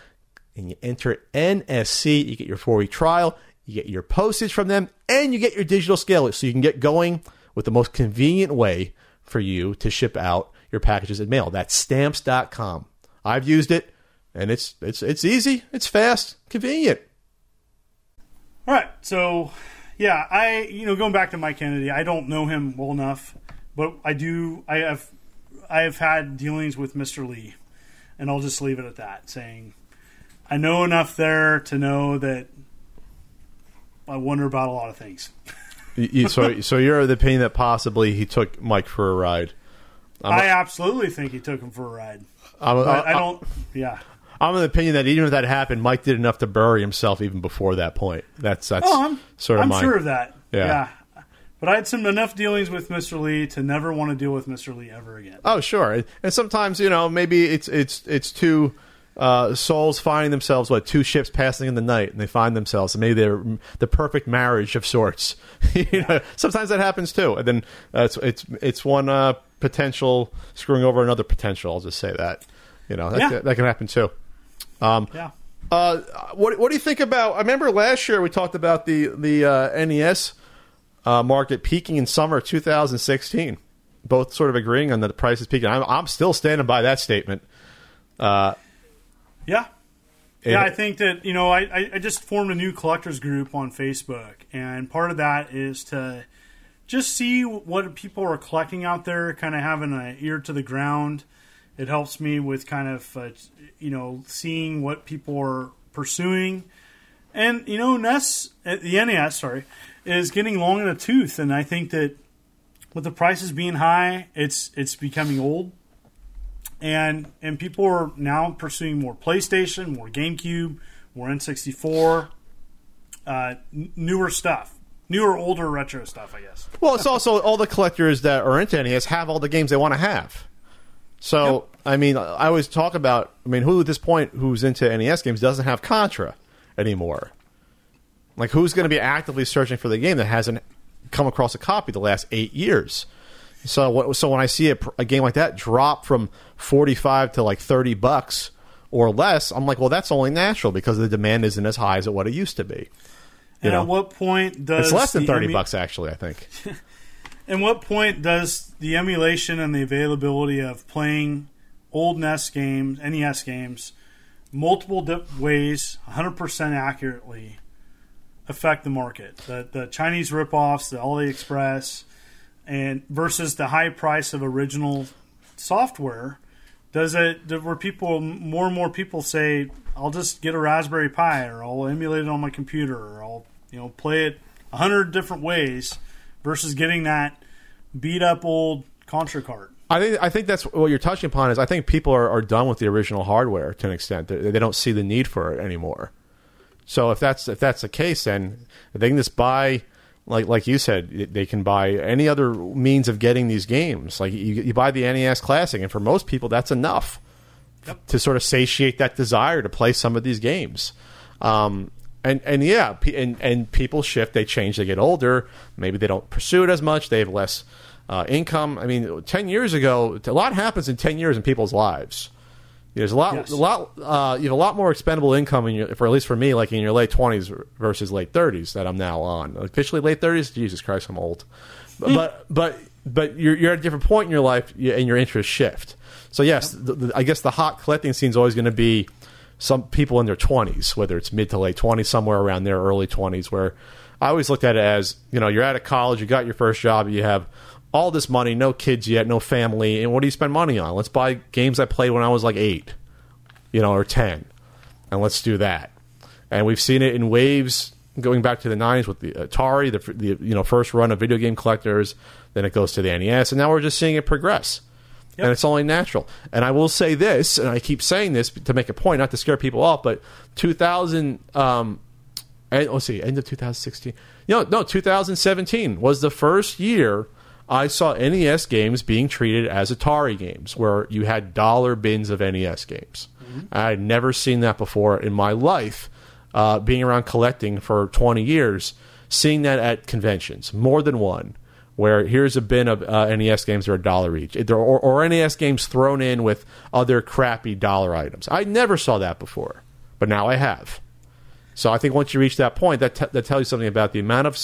and you enter NSC. You get your four week trial, you get your postage from them, and you get your digital scale so you can get going with the most convenient way for you to ship out your packages in mail. That's stamps.com. I've used it and it's it's it's easy, it's fast, convenient. All right. So, yeah, I you know going back to Mike Kennedy, I don't know him well enough, but I do I have I have had dealings with Mr. Lee. And I'll just leave it at that, saying I know enough there to know that I wonder about a lot of things. so, so you're of the opinion that possibly he took Mike for a ride. I'm I absolutely think he took him for a ride. I'm, but I don't. Yeah. I'm of the opinion that even if that happened, Mike did enough to bury himself even before that point. That's that's oh, I'm, sort of I'm my, sure of that. Yeah. yeah. But I had some enough dealings with Mr. Lee to never want to deal with Mr. Lee ever again. Oh, sure. And sometimes you know maybe it's it's it's two uh, souls finding themselves what two ships passing in the night, and they find themselves and maybe they're the perfect marriage of sorts. [LAUGHS] you know, sometimes that happens too, and then uh, it's it's it's one uh, potential screwing over another potential. I'll just say that. You know, that, yeah. that can happen too. Um, yeah. Uh, what what do you think about? I remember last year we talked about the the uh, NES uh, market peaking in summer 2016. Both sort of agreeing on that the price is peaking. I'm, I'm still standing by that statement. Uh, yeah, yeah. I think that you know I, I just formed a new collectors group on Facebook, and part of that is to just see what people are collecting out there, kind of having an ear to the ground. It helps me with kind of, uh, you know, seeing what people are pursuing. And, you know, NES, uh, the NES, sorry, is getting long in the tooth. And I think that with the prices being high, it's it's becoming old. And and people are now pursuing more PlayStation, more GameCube, more N64, uh, newer stuff newer, older retro stuff, I guess. Well, it's also all the collectors that are into NES have all the games they want to have. So, yep. I mean, I always talk about. I mean, who at this point who's into NES games doesn't have Contra anymore? Like, who's going to be actively searching for the game that hasn't come across a copy the last eight years? So, so when I see a, a game like that drop from forty-five to like thirty bucks or less, I'm like, well, that's only natural because the demand isn't as high as it what it used to be. You and know, at what point does it's less than thirty emu- bucks actually? I think. [LAUGHS] and what point does the emulation and the availability of playing old NES games, NES games, multiple ways, 100% accurately, affect the market? The the Chinese ripoffs, the AliExpress, and versus the high price of original software. Does it where people more and more people say I'll just get a Raspberry Pi or I'll emulate it on my computer or I'll you know play it a hundred different ways versus getting that beat up old Contra cart. I think I think that's what you're touching upon is I think people are, are done with the original hardware to an extent. They, they don't see the need for it anymore. So if that's if that's the case, then they can just buy like like you said, they can buy any other means of getting these games. Like you, you buy the NES Classic, and for most people, that's enough yep. to sort of satiate that desire to play some of these games. Um, and and yeah, and and people shift, they change, they get older. Maybe they don't pursue it as much. They have less uh, income. I mean, ten years ago, a lot happens in ten years in people's lives. There's a lot, yes. a lot. Uh, you have a lot more expendable income in your, for at least for me, like in your late twenties versus late thirties that I'm now on. Officially late thirties. Jesus Christ, I'm old. But but, but but you're you're at a different point in your life, and your interests shift. So yes, the, the, I guess the hot collecting scene is always going to be some people in their 20s, whether it's mid to late 20s, somewhere around their early 20s, where I always looked at it as, you know, you're out of college, you got your first job, you have all this money, no kids yet, no family, and what do you spend money on? Let's buy games I played when I was like eight, you know, or 10, and let's do that. And we've seen it in waves going back to the 90s with the Atari, the, the you know first run of video game collectors, then it goes to the NES, and now we're just seeing it progress and it's only natural. And I will say this, and I keep saying this to make a point, not to scare people off, but 2000, um, and, let's see, end of 2016. You know, no, 2017 was the first year I saw NES games being treated as Atari games, where you had dollar bins of NES games. I had never seen that before in my life, uh, being around collecting for 20 years, seeing that at conventions, more than one where here's a bin of uh, NES games that are a dollar each, or, or, NES games thrown in with other crappy dollar items. I never saw that before, but now I have. So I think once you reach that point, that, t- that tells you something about the amount of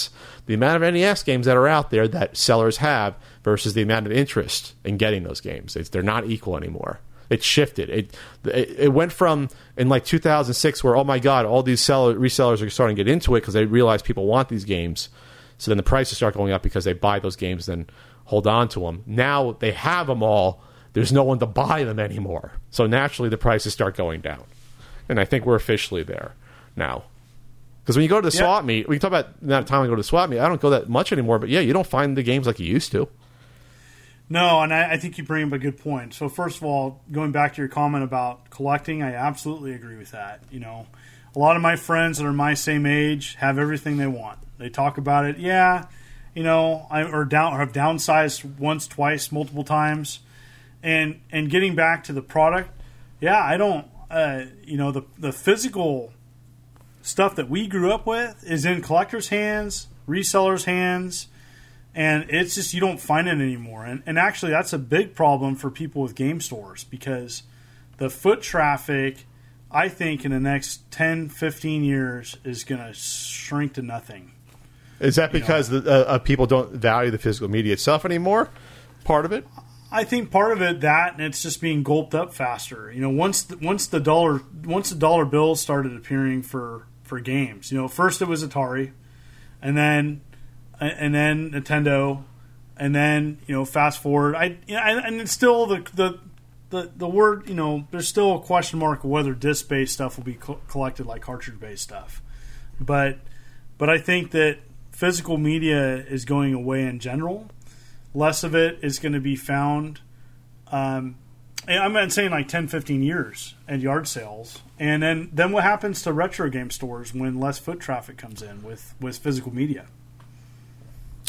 the amount of NES games that are out there that sellers have versus the amount of interest in getting those games. It's, they're not equal anymore. It shifted. It, it, it went from in like 2006 where oh my god, all these seller, resellers are starting to get into it because they realize people want these games so then the prices start going up because they buy those games and hold on to them. Now they have them all. There's no one to buy them anymore. So naturally the prices start going down. And I think we're officially there now. Because when you go to the yeah. swap meet, we talk about the amount of time I go to the swap meet. I don't go that much anymore, but yeah, you don't find the games like you used to. No, and I, I, think you bring up a good point. So first of all, going back to your comment about collecting, I absolutely agree with that. You know, a lot of my friends that are my same age have everything they want. They talk about it. Yeah, you know, I or down or have downsized once, twice, multiple times, and and getting back to the product. Yeah, I don't. Uh, you know, the the physical stuff that we grew up with is in collectors' hands, resellers' hands, and it's just you don't find it anymore. And and actually, that's a big problem for people with game stores because the foot traffic. I think in the next 10, 15 years is going to shrink to nothing. Is that because you know, the, uh, people don't value the physical media itself anymore? Part of it. I think part of it that, and it's just being gulped up faster. You know, once the, once the dollar once the dollar bill started appearing for for games, you know, first it was Atari, and then and then Nintendo, and then you know, fast forward, I you know, and it's still the the the, the word you know there's still a question mark whether disc based stuff will be co- collected like cartridge based stuff but but I think that physical media is going away in general. Less of it is going to be found. Um, I'm not saying like 10, 15 years at yard sales. And then, then what happens to retro game stores when less foot traffic comes in with, with physical media?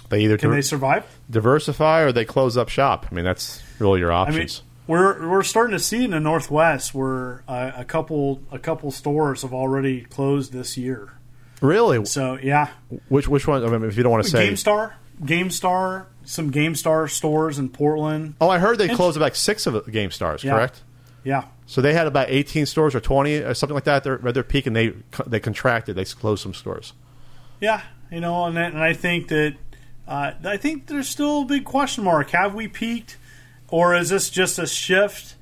They either can they survive, diversify, or they close up shop. I mean, that's really your options. I mean, we're we're starting to see in the Northwest where uh, a couple a couple stores have already closed this year. Really? So yeah. Which which one? I mean, if you don't want to say GameStar, GameStar, some GameStar stores in Portland. Oh, I heard they closed about six of the GameStars. Yeah. Correct. Yeah. So they had about eighteen stores or twenty or something like that. They're at their peak, and they they contracted. They closed some stores. Yeah, you know, and and I think that uh, I think there's still a big question mark. Have we peaked, or is this just a shift?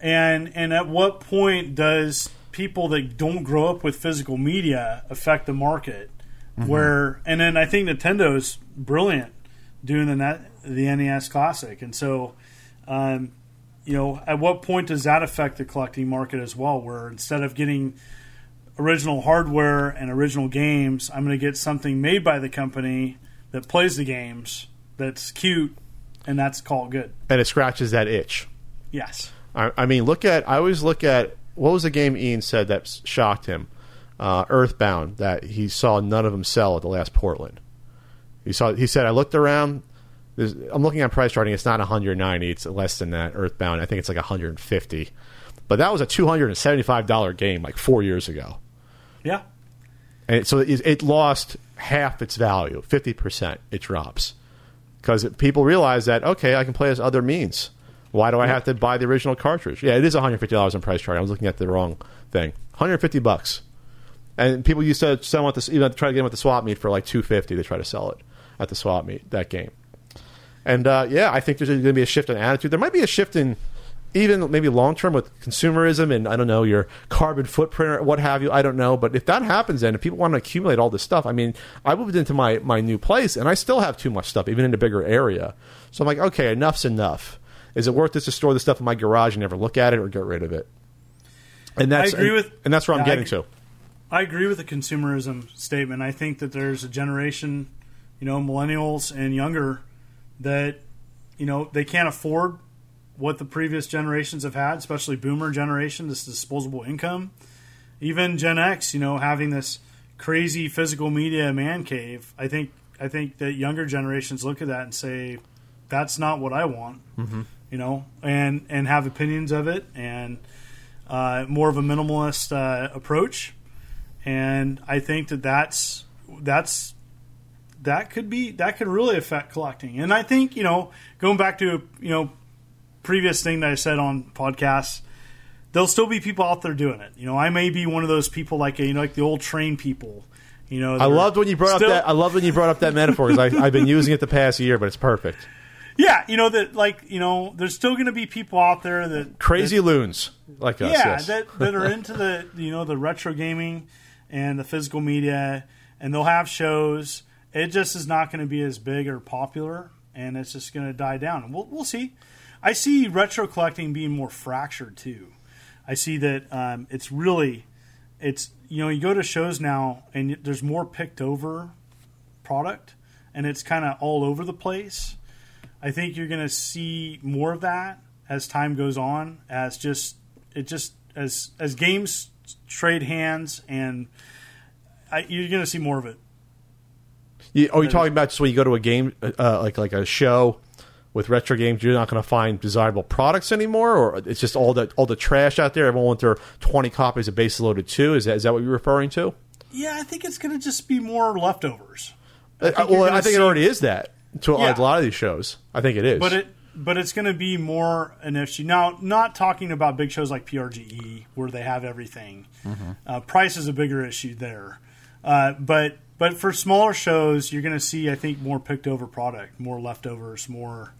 And and at what point does people that don't grow up with physical media affect the market. Mm-hmm. Where and then I think Nintendo is brilliant doing the net, the NES Classic, and so um, you know at what point does that affect the collecting market as well? Where instead of getting original hardware and original games, I'm going to get something made by the company that plays the games that's cute and that's called good. And it scratches that itch. Yes. I, I mean, look at I always look at what was the game Ian said that shocked him? Uh, Earthbound that he saw none of them sell at the last Portland. He saw. He said, "I looked around. I'm looking at price charting. It's not 190. It's less than that. Earthbound. I think it's like 150. But that was a 275 dollar game like four years ago. Yeah. And so it, it lost half its value. 50 percent. It drops because people realize that okay, I can play as other means. Why do I have to buy the original cartridge? Yeah, it is $150 on price chart. I was looking at the wrong thing. 150 bucks. And people used to sell at the, even try to get them at the swap meet for like 250 They try to sell it at the swap meet, that game. And uh, yeah, I think there's going to be a shift in attitude. There might be a shift in even maybe long term with consumerism and I don't know your carbon footprint or what have you. I don't know, but if that happens, then if people want to accumulate all this stuff, I mean, I moved into my my new place and I still have too much stuff, even in a bigger area. So I'm like, okay, enough's enough. Is it worth it to store the stuff in my garage and never look at it or get rid of it? And that's I agree with- and that's where I'm Yeah, I getting agree. to. I agree with the consumerism statement. I think that there's a generation, you know, millennials and younger, that you know they can't afford what the previous generations have had, especially Boomer generation, this disposable income. Even Gen X, you know, having this crazy physical media man cave. I think I think that younger generations look at that and say, "That's not what I want," you know, and and have opinions of it and uh, more of a minimalist uh, approach and I think that that's that's that could be that could really affect collecting. And I think you know going back to you know previous thing that I said on podcasts, there'll still be people out there doing it. You know, I may be one of those people like you know like the old train people. You know, I loved when you brought still- up that. I loved when you brought up that metaphor because I've been using it the past year, but it's perfect. yeah, you know that like you know there's still going to be people out there that Crazy loons like us. yeah, yes. that that are into the you know the retro gaming and the physical media, and they'll have shows. It just is not going to be as big or popular, and it's just going to die down. We'll we'll see. I see retro collecting being more fractured too. I see that um, it's really it's you know you go to shows now and there's more picked over product and it's kind of all over the place. I think you're going to see more of that as time goes on as just it just as as games trade hands and I, you're going to see more of it. You, are you talking about just when you go to a game, uh, like like a show with retro games, you're not going to find desirable products anymore, or it's just all the all the trash out there? Everyone wants their 20 copies of Base Loaded 2. Is that is that what you're referring to? Yeah, I think it's going to just be more leftovers. Uh, well, I think see- it already is that to a- Yeah. a lot of these shows. I think it is. But it but it's going to be more an issue. Now, not talking about big shows like PRGE where they have everything. Uh, price is a bigger issue there. Uh, but but for smaller shows, you're going to see I think more picked over product, more leftovers, more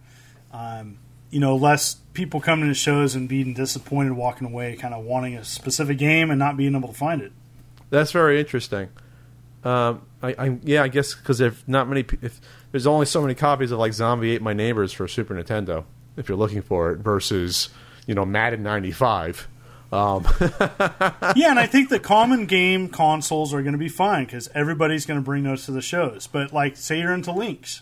um, you know less people coming to shows and being disappointed walking away, kind of wanting a specific game and not being able to find it. That's very interesting. Um, I, I yeah, I guess because if not many, if there's only so many copies of like Zombie Ate My Neighbors for Super Nintendo, if you're looking for it, versus you know Madden '95. Um, [LAUGHS] yeah, and I think the common game consoles are going to be fine because everybody's going to bring those to the shows. But like, say you're into Lynx,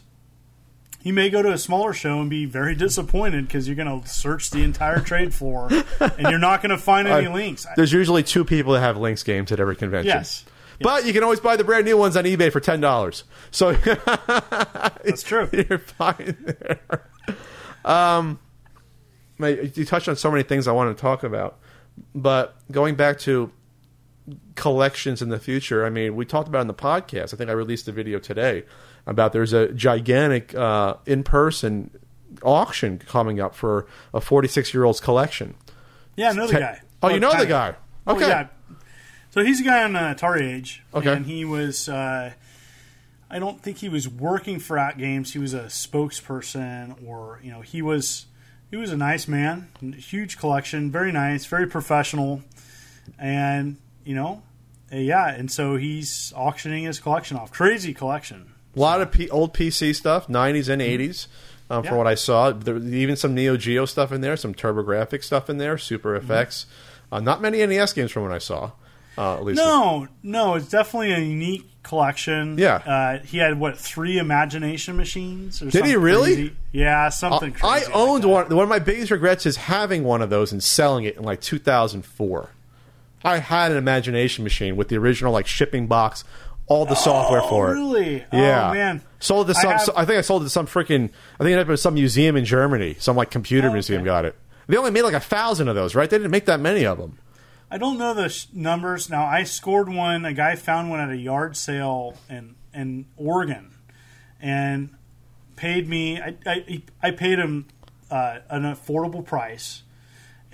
you may go to a smaller show and be very disappointed because you're going to search the entire trade floor and you're not going to find [LAUGHS] any I- Lynx. there's usually two people that have Lynx games at every convention. Yes, But you can always buy the brand new ones on eBay for ten dollars. So [LAUGHS] that's true. you're fine there. Um, you touched on so many things I want to talk about, but going back to collections in the future, I mean, we talked about in the podcast. I think I released a video today about there's a gigantic uh, in-person auction coming up for a 46 year old's collection. Yeah, I know the Te- guy. Oh, you know the guy. Oh, Okay. yeah. So he's a guy on uh, Atari Age. Okay. And he was, uh, I don't think he was working for AtGames. He was a spokesperson, or you know, he was he was a nice man, huge collection, very nice, very professional, and you know, uh, yeah. And so he's auctioning his collection off. Crazy collection. A lot of P- old PC stuff, 90s and 80s, um, Yeah. from what I saw. There, even some Neo Geo stuff in there, some TurboGrafx stuff in there, Super FX. Uh, not many NES games from what I saw, uh, at least. No, no, it's definitely a unique collection. Yeah. uh, he had what three imagination machines? Or Did he really? crazy? Yeah, something. Uh, I like owned that. one. One of my biggest regrets is having one of those and selling it in like 2004. I had an imagination machine with the original like shipping box, all the software Oh, for it. Really? Yeah, Oh man. Sold to I have- so- I think I sold it to some freaking. I think it ended up at some museum in Germany. Some like computer Oh, okay. museum got it. They only made like a thousand of those, right? They didn't make that many of them. I don't know the sh- numbers. Now I scored one. A guy found one at a yard sale in in Oregon, and paid me. I I, I paid him uh, an affordable price,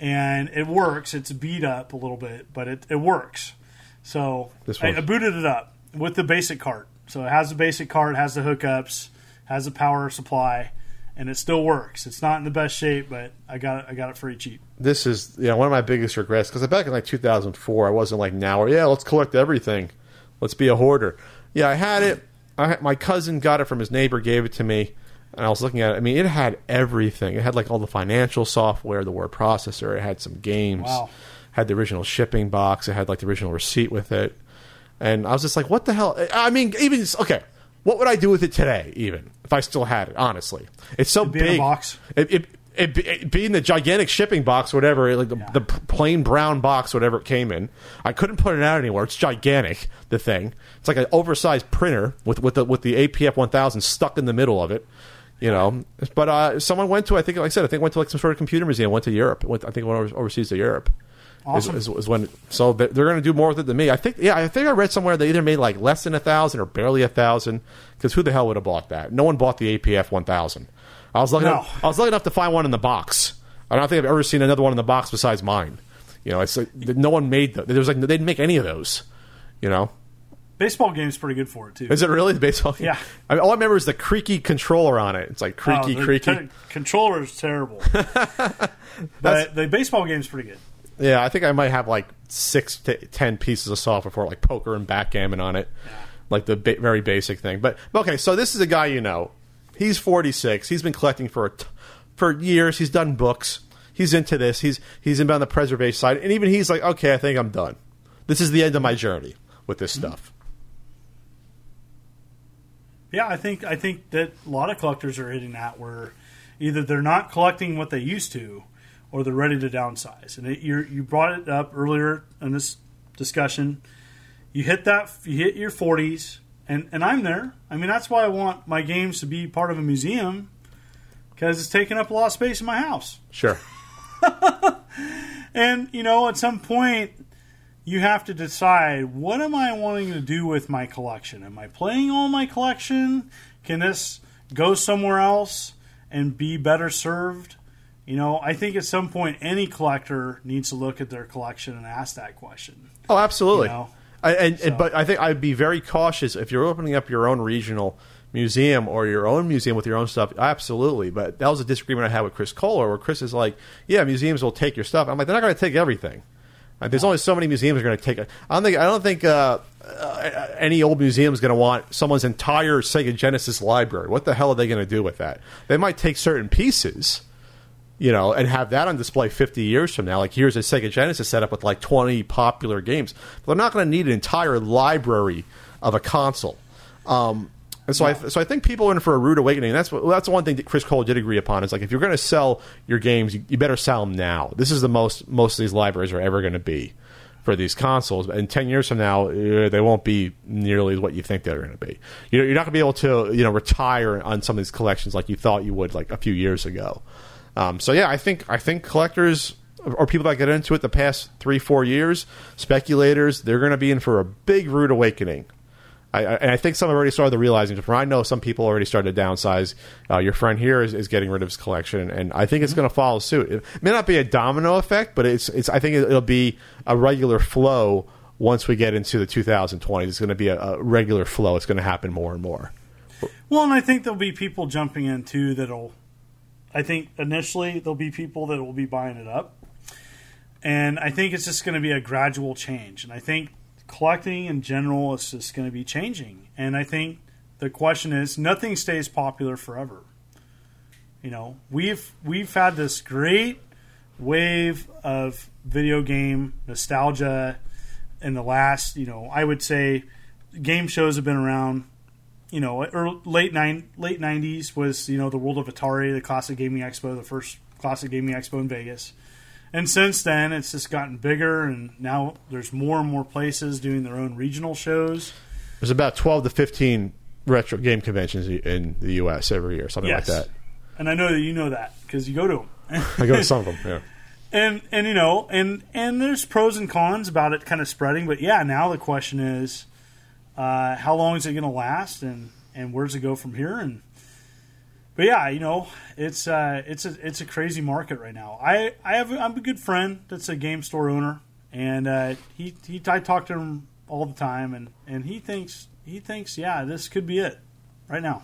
and it works. It's beat up a little bit, but it, it works. So I. I booted it up with the basic cart. So it has the basic cart, has the hookups, has the power supply, and it still works. It's not in the best shape, but I got it. I got it pretty cheap. This is you know one of my biggest regrets because back in like 2004, I wasn't like now where yeah, let's collect everything, let's be a hoarder. Yeah, I had it. I had, my cousin got it from his neighbor, gave it to me, and I was looking at it. I mean, it had everything. It had like all the financial software, the word processor. It had some games. Wow. Had the original shipping box. It had like the original receipt with it. And I was just like, what the hell? I mean, even okay, what would I do with it today? Even if I still had it, honestly, it's so a big. box. It, it, it, it being the gigantic shipping box, whatever, like the, Yeah. the plain brown box, whatever it came in, I couldn't put it out anywhere. It's gigantic. The thing, it's like an oversized printer with with the with the APF 1000 stuck in the middle of it. You know, but uh, someone went to I think like I said I think went to like some sort of computer museum. Went to Europe. Went, I think went overseas to Europe. Is- Awesome. Is, is when so they- they're going to do more with it than me. I think yeah I think I read somewhere they either made like less than a thousand or barely a thousand because who the hell would have bought that? No one bought the APF 1000. I was lucky. No. Enough, I was lucky enough to find one in the box. I don't think I've ever seen another one in the box besides mine. You know, it's like, no one made them. There was like they didn't make any of those. You know, Baseball game's pretty good for it too. is it really the baseball? game? Yeah. I mean, all I remember is the creaky controller on it. It's like Oh, creaky, the creaky. te- controller's terrible, [LAUGHS] but the baseball game's pretty good. Yeah, I think I might have like six to ten pieces of software for like poker and backgammon on it, like the ba- very basic thing. But okay, so this is a guy you know. He's forty six. He's been collecting for a t- for years. He's done books. He's into this. He's he's in on the preservation side, and even he's like, okay, I think I'm done. This is the end of my journey with this mm-hmm. stuff. Yeah, I think I think that a lot of collectors are hitting that where either they're not collecting what they used to, or they're ready to downsize. And it, you you brought it up earlier in this discussion. You hit that you hit your forties, and and I'm there. I mean, that's why I want my games to be part of a museum because it's taking up a lot of space in my house. Sure. [LAUGHS] And you know, at some point, you have to decide what am I wanting to do with my collection? Am I playing all my collection? Can this go somewhere else and be better served? You know, I think at some point any collector needs to look at their collection and ask that question. Oh, absolutely. You know? I, and, So- and but I think I'd be very cautious if you're opening up your own regional museum or your own museum with your own stuff. Absolutely, but that was a disagreement I had with Chris Kohler, where Chris is like, "Yeah, museums will take your stuff." I'm like, "They're not going to take everything." Like, there's only so many museums are going to take it. I don't think. I don't think uh, uh, any old museum is going to want someone's entire Sega Genesis library. What the hell are they going to do with that? They might take certain pieces you know, and have that on display 50 years from now. Like, here's a Sega Genesis set up with like 20 popular games. But they're not going to need an entire library of a console. Um, and so, I, so I think people are in for a rude awakening. That's what, that's the one thing that Chris Kohler did agree upon. Is like if you're going to sell your games, you, you better sell them now. This is the most most of these libraries are ever going to be for these consoles. And ten years from now, uh, they won't be nearly what you think they're going to be. You know, you're not going to be able to you know retire on some of these collections like you thought you would like a few years ago. Um, so yeah, I think I think collectors or people that get into it the past three four years, speculators, they're going to be in for a big rude awakening. I, I, and I think some have already started realizing. From I know some people already started to downsize. Uh, your friend here is, is getting rid of his collection, and I think it's going to follow suit. It may not be a domino effect, but it's it's. I think it'll be a regular flow once we get into the 2020s. It's going to be a, a regular flow. It's going to happen more and more. Well, and I think there'll be people jumping in too that'll. I think initially there'll be people that will be buying it up, and I think it's just going to be a gradual change. And I think collecting in general is just going to be changing. And I think the question is, nothing stays popular forever. You know, we've we've had this great wave of video game nostalgia in the last, you know, I would say game shows have been around you know, early, late nine late nineties was you know the World of Atari, the Classic Gaming Expo, the first Classic Gaming Expo in Vegas, and since then it's just gotten bigger, and now there's more and more places doing their own regional shows. There's about 12 to 15 retro game conventions in the U.S. every year, something Yes. like that. And I know that you know that because you go to them. [LAUGHS] I go to some of them. Yeah. and and you know and and there's pros and cons about it kind of spreading but yeah now the question is uh, how long is it going to last and and where's it go from here? And but yeah you know it's uh, it's a it's a crazy market right now. I i have i'm a good friend that's a game store owner and uh, he he i talk to him all the time and and he thinks he thinks yeah this could be it right now.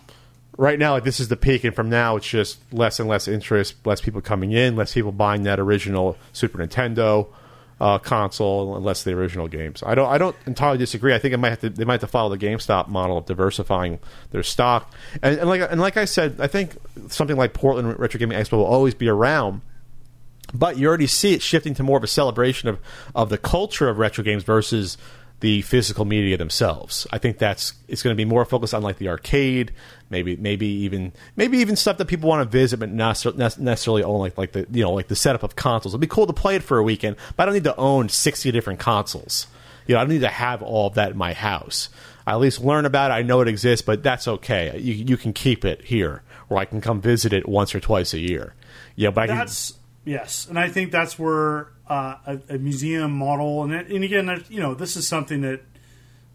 Right now, like this is the peak, and from now it's just less and less interest, less people coming in, less people buying that original Super Nintendo uh, console, unless the original games. I don't, I don't entirely disagree. I think it might have to, they might have to follow the GameStop model of diversifying their stock, and, and like and like I said, I think something like Portland Retro Gaming Expo will always be around. But you already see it shifting to more of a celebration of, of the culture of retro games versus the physical media themselves. I think that's it's going to be more focused on like the arcade, maybe maybe even maybe even stuff that people want to visit, but not necessarily own like like the you know like the setup of consoles. It'd be cool to play it for a weekend, but I don't need to own sixty different consoles. You know, I don't need to have all of that in my house. I at least learn about it. I know it exists, but that's okay. You you can keep it here, or I can come visit it once or twice a year. Yeah, but that's yes, and I think that's where uh, a, a, museum model, and, and again, you know, this is something that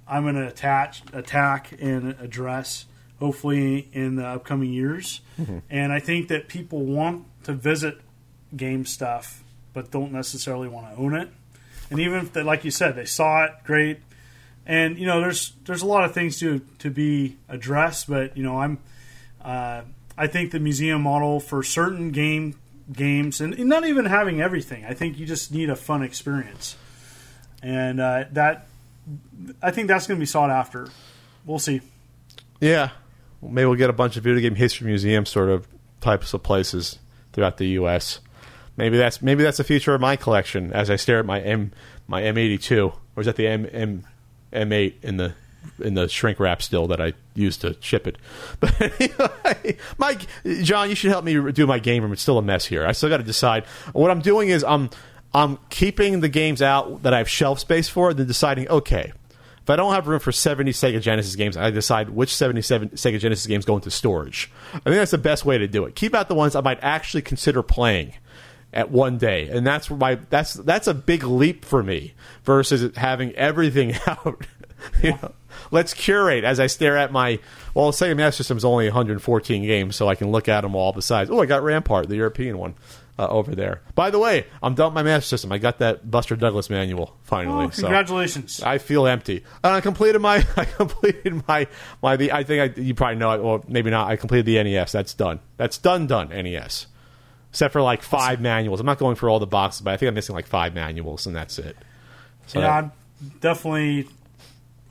I'm going to attach, attack, and address hopefully in the upcoming years. Mm-hmm. And I think that people want to visit game stuff, but don't necessarily want to own it. And even if they, like you said, they saw it, great. And you know, there's there's a lot of things to to be addressed, but you know, I'm uh, I think the museum model for certain game games, and, not even having everything. I think you just need a fun experience, and uh, that I think that's going to be sought after. We'll see. Yeah, maybe we'll get a bunch of video game history museum sort of types of places throughout the U.S. Maybe that's maybe that's the future of my collection as I stare at my M my M82 or is that the M M M8 in the in the shrink wrap still that I used to ship it. [LAUGHS] But anyway, Mike, John, you should help me do my game room. It's still a mess here. I still got to decide. What I'm doing is I'm I'm keeping the games out that I have shelf space for, then deciding okay. If I don't have room for 70 Sega Genesis games, I decide which 77 Sega Genesis games go into storage. I think that's the best way to do it. Keep out the ones I might actually consider playing at one day, and that's my that's that's a big leap for me versus having everything [LAUGHS] out. you know? Let's curate as I stare at my. Well, Sega Master System is only 114 games, so I can look at them all besides. Oh, I got Rampart, the European one. Uh, over there. By the way, I'm done with my Master System. I got that Buster Douglas manual finally. Oh, congratulations! So I feel empty. And I completed my. [LAUGHS] I completed my my. The I think I, you probably know it. Well, maybe not. I completed the NES. That's done. That's done. Done. NES. Except for like five manuals. I'm not going for all the boxes, but I think I'm missing like five manuals, and that's it. So yeah, I'm definitely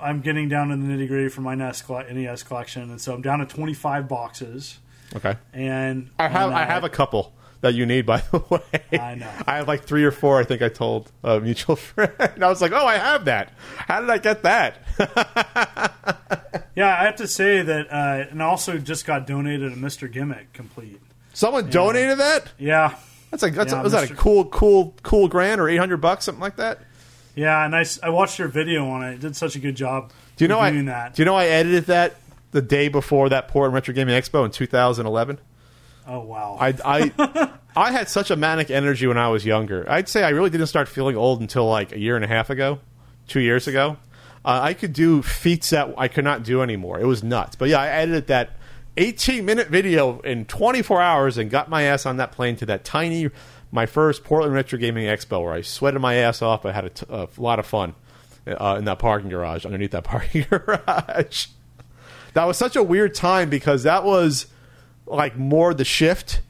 I'm getting down to the nitty gritty for my NES, NES collection, and so I'm down to 25 boxes. Okay. And I have I have a couple that you need, by the [LAUGHS] way. I know. I have like three or four. I think I told a mutual [LAUGHS] friend. And I was like, "Oh, I have that. How did I get that?" [LAUGHS] yeah, I have to say that, uh, and I also just got donated a Mr. Gimmick complete. Someone donated that? Yeah. That's like that's yeah, a, was Mr. that a cool, cool, cool grant or eight hundred bucks, something like that? Yeah, and I, I watched your video on it. it did such a good job. Do you know I that. Do you know I edited that the day before that Portland Retro Gaming Expo in 2011? Oh wow! I I [LAUGHS] I had such a manic energy when I was younger. I'd say I really didn't start feeling old until like a year and a half ago, two years ago. Uh, I could do feats that I could not do anymore. It was nuts. But yeah, I edited that 18 minute video in 24 hours and got my ass on that plane to that tiny my first Portland Retro Gaming Expo where I sweated my ass off. I had a, t- a lot of fun uh, in that parking garage, underneath that [LAUGHS] parking garage. that was such a weird time because that was like more the shift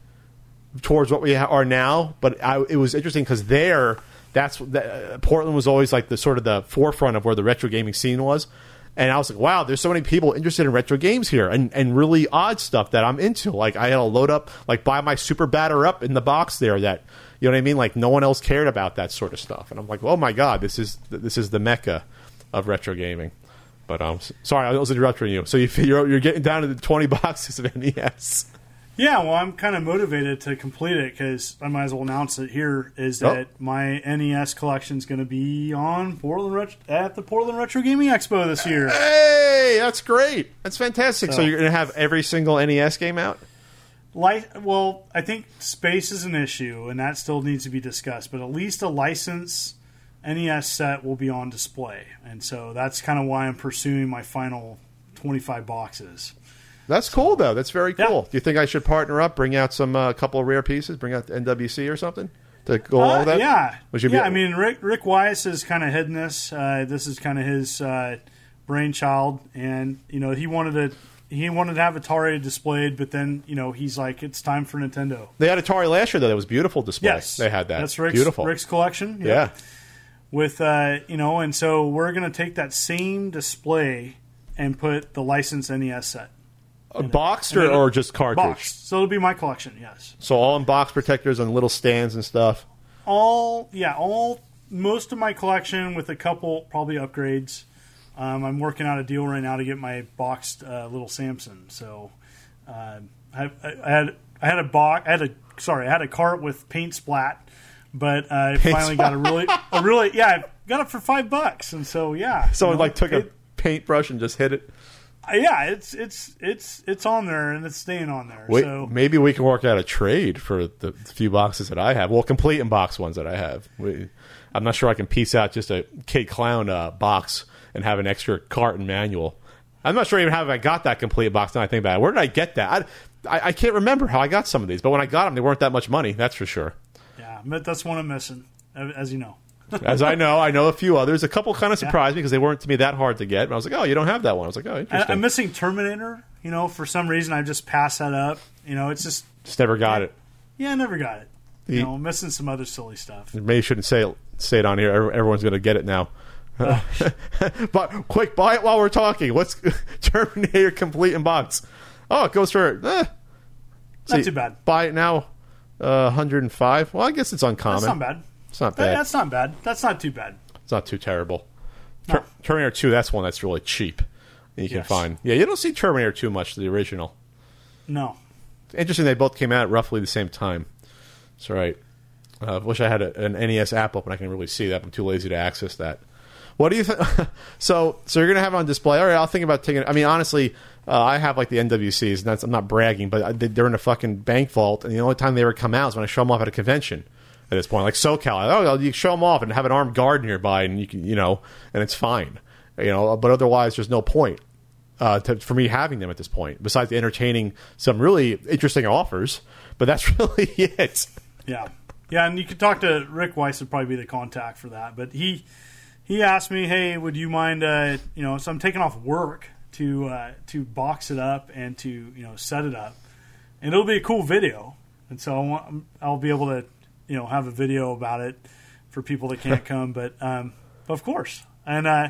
towards what we are now. But I, it was interesting because there, that's uh, Portland was always like the sort of the forefront of where the retro gaming scene was. And I was like, wow, there's so many people interested in retro games here and, and really odd stuff that I'm into. Like, I had to load up, like, buy my Super Batter Up in the box there that, you know what I mean? Like, no one else cared about that sort of stuff. And I'm like, oh my God, this is this is the mecca of retro gaming. But um, sorry, I was interrupting you. So you, you're, you're getting down to the 20 [LAUGHS] boxes of NES. Yeah, well, I'm kind of motivated to complete it because I might as well announce it here. Is oh. that oh. my NES collection is going to be on Portland Ret- at the Portland Retro Gaming Expo this year? Hey, that's great! That's fantastic. So, so you're going to have every single NES game out? Li- well, I think space is an issue, and that still needs to be discussed. But at least a license NES set will be on display, and so that's kind of why I'm pursuing my final 25 boxes. That's cool though. That's very cool. Yeah. Do you think I should partner up, bring out some a uh, couple of rare pieces, bring out the NWC or something to go uh, along with that? Yeah, yeah. Be- I mean, Rick Rick Weiss is kind of hidden this. Uh, this is kind of his uh, brainchild, and you know he wanted to he wanted to have Atari displayed, but then you know he's like, it's time for Nintendo. They had Atari last year though. That was beautiful display. Yes, they had that. That's Rick's, beautiful. Rick's collection. yeah. with uh, you know, and so we're gonna take that same display and put the licensed NES set A boxed or, or just cartridge. box. So it'll be my collection. Yes, So all in box protectors and little stands and stuff. all yeah, all most of my collection with a couple probably upgrades. Um, I'm working out a deal right now to get my boxed uh, little Samson. So uh, I, I, I had I had a box. I had a sorry, I had a cart with paint splat, but I finally got a really a really yeah, I got it for five bucks, and so yeah. Someone you know, like took a paintbrush and just hit it. Uh, yeah, it's it's it's it's on there and it's staying on there. Wait, so maybe we can work out a trade for the few boxes that I have. Well, complete in box ones that I have. We, I'm not sure I can piece out just a Kid Clown uh, box and have an extra cart and manual. I'm not sure even how I got that complete box. Now I think about it, where did I get that? I, I, I can't remember how I got some of these, but when I got them, they weren't that much money. That's for sure. yeah, but that's one I'm missing, as you know. As I know, I know a few others. A couple kind of surprised me because they weren't to me that hard to get. But I was like, oh, you don't have that one. I was like, oh, I, interesting. I'm missing Terminator. You know, for some reason I just passed that up. You know, it's just just never got it. yeah, I never got it. You know, I'm missing some other silly stuff. Maybe shouldn't say it, say it on here. Everyone's going to get it now. [LAUGHS] but quick, buy it while we're talking. What's [LAUGHS] Terminator complete in box? Oh, it goes for eh. Not too bad. Buy it now, uh, 105. Well, I guess it's uncommon. That's not bad. It's not That- bad. That's not bad. That's not too bad. It's not too terrible. No. Ter- Terminator 2, that's one that's really cheap. You can Yes. find. Yeah, you don't see Terminator 2 much, the original. No. Interesting, they both came out roughly the same time. That's right. I uh, wish I had a, an NES app open. I can really see that. I'm too lazy to access that. What do you think? [LAUGHS] so, so you're gonna have it on display. All right, I'll think about taking. I mean, honestly, uh, I have like the NWCs, and that's I'm not bragging, but I- they're in a fucking bank vault, and the only time they ever come out is when I show them off at a convention. At this point, like SoCal, oh, you show them off and have an armed guard nearby, and you can, you know, and it's fine, you know. But otherwise, there's no point uh, to, for me having them at this point. Besides entertaining some really interesting offers, but that's [LAUGHS] really it. Yeah, yeah, and you could talk to Rick Weiss would probably be the contact for that. But he he asked me, hey, would you mind? Uh, you know, so I'm taking off work to uh, to box it up and to you know set it up, and it'll be a cool video. And so I want, I'll be able to you know have a video about it for people that can't [LAUGHS] come. But um, of course, and uh,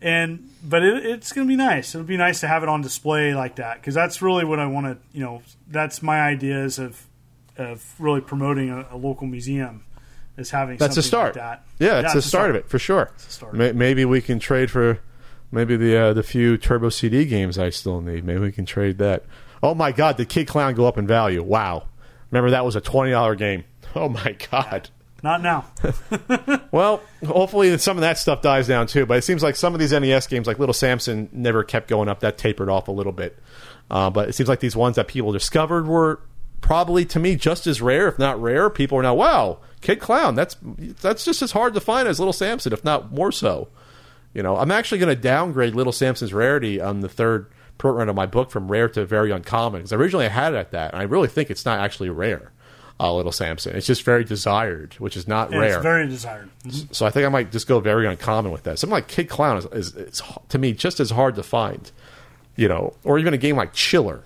and but it, it's going to be nice. It'll be nice to have it on display like that because that's really what I want to. You know, that's my ideas of of really promoting a, a local museum is having That's a start. like that. Yeah, it's a the start of it for sure. a start. Maybe we can trade for maybe the uh, the few Turbo CD games I still need. Maybe we can trade that. Oh my God, did Kid Clown go up in value? Wow! Remember that was a twenty dollar game. [LAUGHS] Oh my God. Not now. [LAUGHS] Well, hopefully some of that stuff dies down too. But it seems like some of these NES games, like Little Samson, never kept going up. That tapered off a little bit. Uh, but it seems like these ones that people discovered were probably, to me, just as rare, if not rare. People are now, wow, Kid Clown. That's that's just as hard to find as Little Samson, if not more so. You know, I'm actually going to downgrade Little Samson's rarity on the third print run of my book from rare to very uncommon because originally I had it at that, and I really think it's not actually rare. Uh, Little Samson, it's just very desired, which is not And rare. It's very desired. So I think I might just go very uncommon with that. Something like Kid Clown is, is, is to me just as hard to find, you know, or even a game like Chiller.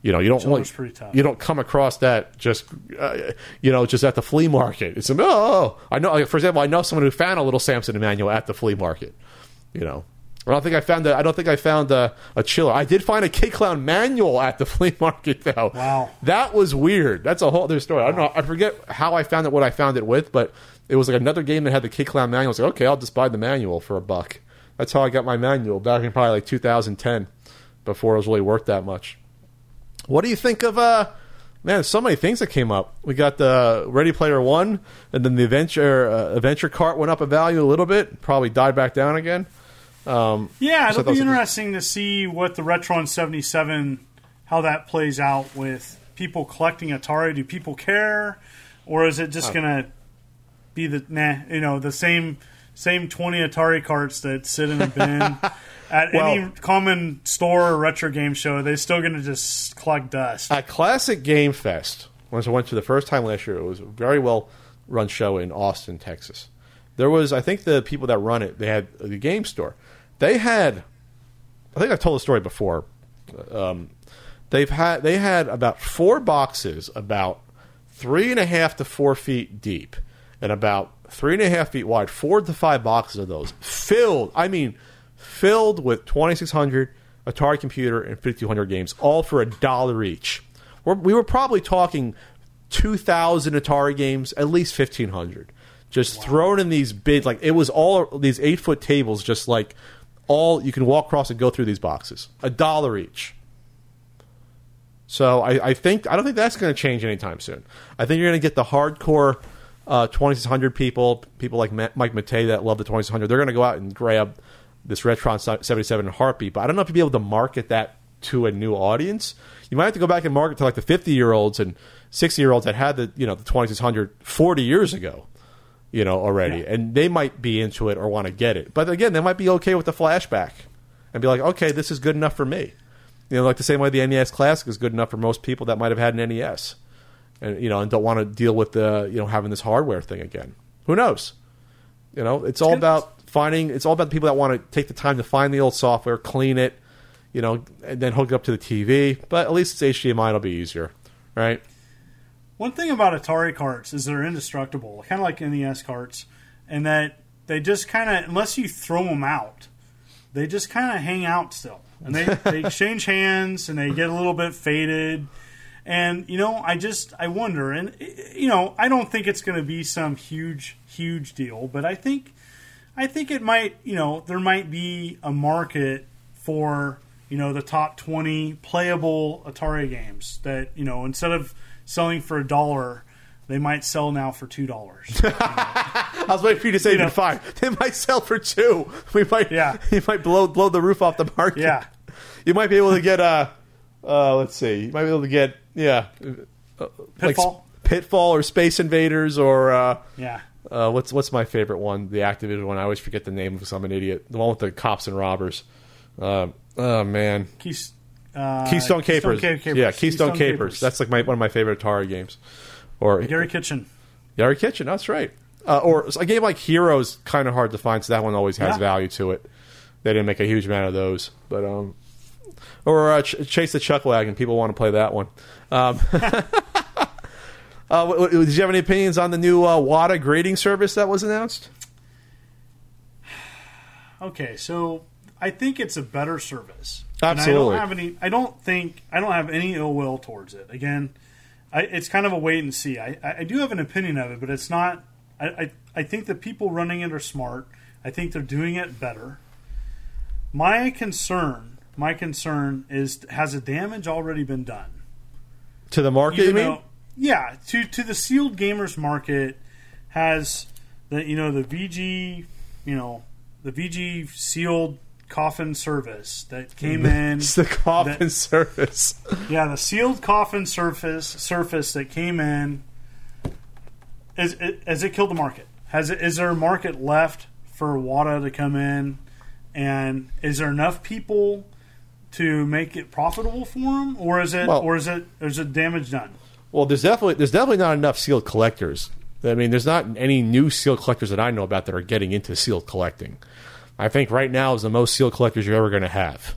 You know, you don't Chiller's like- pretty tough. you don't come across that just uh, you know just at the flea market. It's oh, oh I know. For example, I know someone who found a little Samson manual at the flea market. You know, I don't think I found a, I don't think I found a, a chiller. I did find a Kid Clown manual at the [LAUGHS] flea market though. Wow. that was weird. That's a whole other story. I don't know. I forget how I found it. What I found it with, but it was like another game that had the Kid Clown manual. I was like, okay, I'll just buy the manual for a buck. That's how I got my manual back in probably like 2010, before it was really worth that much. What do you think of uh man, so many things that came up. We got the Ready Player 1 and then the Adventure uh, Adventure Cart went up in value a little bit, probably died back down again. Um, Yeah, it'll be interesting to see what the Retron 77 how that plays out with people collecting Atari. Do people care, or is it just gonna be the nah? You know, the same same 20 Atari carts that sit in a bin [LAUGHS] at any common store or retro game show. They're still gonna just collect dust. at Classic Game Fest, once I went to the first time last year, it was a very well run show in Austin, Texas. There was, I think, the people that run it, they had the game store. They had, I think I've told the story before, Um, they've had they had about four boxes about three and a half to four feet deep and about three and a half feet wide, four to five boxes of those filled. I mean, filled with 2600 Atari computer and 5200 games, all for a dollar each. We're, we were probably talking 2000 Atari games, at least 1500, just thrown in these big like it was all these eight foot tables, just like all you can walk across and go through these boxes, a dollar each. So I, I think I don't think that's going to change anytime soon. I think you're going to get the hardcore uh, 2600 people, people like Ma- Mike Matei that love the 2600. They're going to go out and grab this Retron 77 in heartbeat. But I don't know if you'll be able to market that to a new audience. You might have to go back and market to like the 50 year olds and 60 year olds that had the you know the 2600 40 years ago, you know already, Yeah. and they might be into it or want to get it. But again, they might be okay with the flashback and be like, okay, this is good enough for me. You know, like the same way the NES Classic is good enough for most people that might have had an NES, and you know, and don't want to deal with the you know having this hardware thing again. Who knows? You know, it's all about finding. It's all about the people that want to take the time to find the old software, clean it, you know, and then hook it up to the TV. But at least it's HDMI; it'll be easier, right? One thing about Atari carts is they're indestructible, kind of like NES carts, and that they just kind of, unless you throw them out, they just kind of hang out still, and they, [LAUGHS] they exchange hands and they get a little bit faded. And you know, I just I wonder, and you know, I don't think it's going to be some huge huge deal, but I think I think it might, you know, there might be a market for, you know, the top 20 playable Atari games that, you know, instead of selling for a dollar, they might sell now for $2. [LAUGHS] I was waiting for you to say You know. five. [LAUGHS] They might sell for two. We might, Yeah. [LAUGHS] you might blow blow the roof off the market. Yeah. you might be able to get uh, uh let's see, you might be able to get yeah, uh, like Pitfall? S- Pitfall or Space Invaders or uh, yeah. uh, what's what's my favorite one? The Activision one. I always forget the name because I'm an idiot. The one with the cops and robbers. Uh, oh man, Keys, uh, Keystone Kapers. Ca- Kapers. Yeah, Keystone, Kapers. That's like my, one of my favorite Atari games. Or Garry Kitchen. Garry Kitchen. That's right. Uh, or a game like Heroes, kind of hard to find, so that one always has Yeah. value to it. They didn't make a huge amount of those, but um, or uh, Ch- Chase the Chuck Wagon. People want to play that one. Um, [LAUGHS] uh, did you have any opinions on the new uh, WATA grading service that was announced? [SIGHS] Okay, so I think it's a better service. And Absolutely. I don't have any. I don't think I don't have any ill will towards it. Again, I, it's kind of a wait and see. I, I do have an opinion of it, but it's not. I, I I think the people running it are smart. I think they're doing it better. My concern, my concern is has the damage already been done? To the market, you, know, yeah, to to the sealed gamers market has the you know the VG, you know, the VG sealed coffin service that came in. It's the coffin that- service. [LAUGHS] yeah, the sealed coffin surface surface that came in. Is it, has it killed the market? Has it, is there a market left for WATA to come in? And is there enough people to make it profitable for them, or is it, Well- or is it it, is it damage done? Well, there's definitely there's definitely not enough sealed collectors. I mean, there's not any new sealed collectors that I know about that are getting into sealed collecting. I think right now is the most sealed collectors you're ever going to have.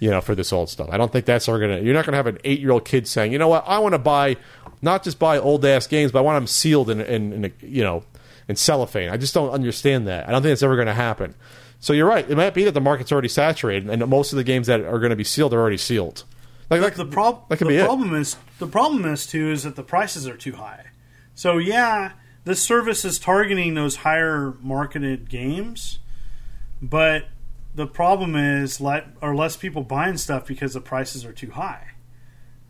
You know, for this old stuff. I don't think that's ever going to. You're not going to have an eight year old kid saying, you know what, I want to buy not just buy old ass games, but I want them sealed in, in, in a, you know in cellophane. I just don't understand that. I don't think it's ever going to happen. So you're right. It might be that the market's already saturated, and most of the games that are going to be sealed are already sealed. Like that, the prob- that could the be problem is the problem is too is that the prices are too high. So yeah, this service is targeting those higher marketed games, but the problem is let are less people buying stuff because the prices are too high,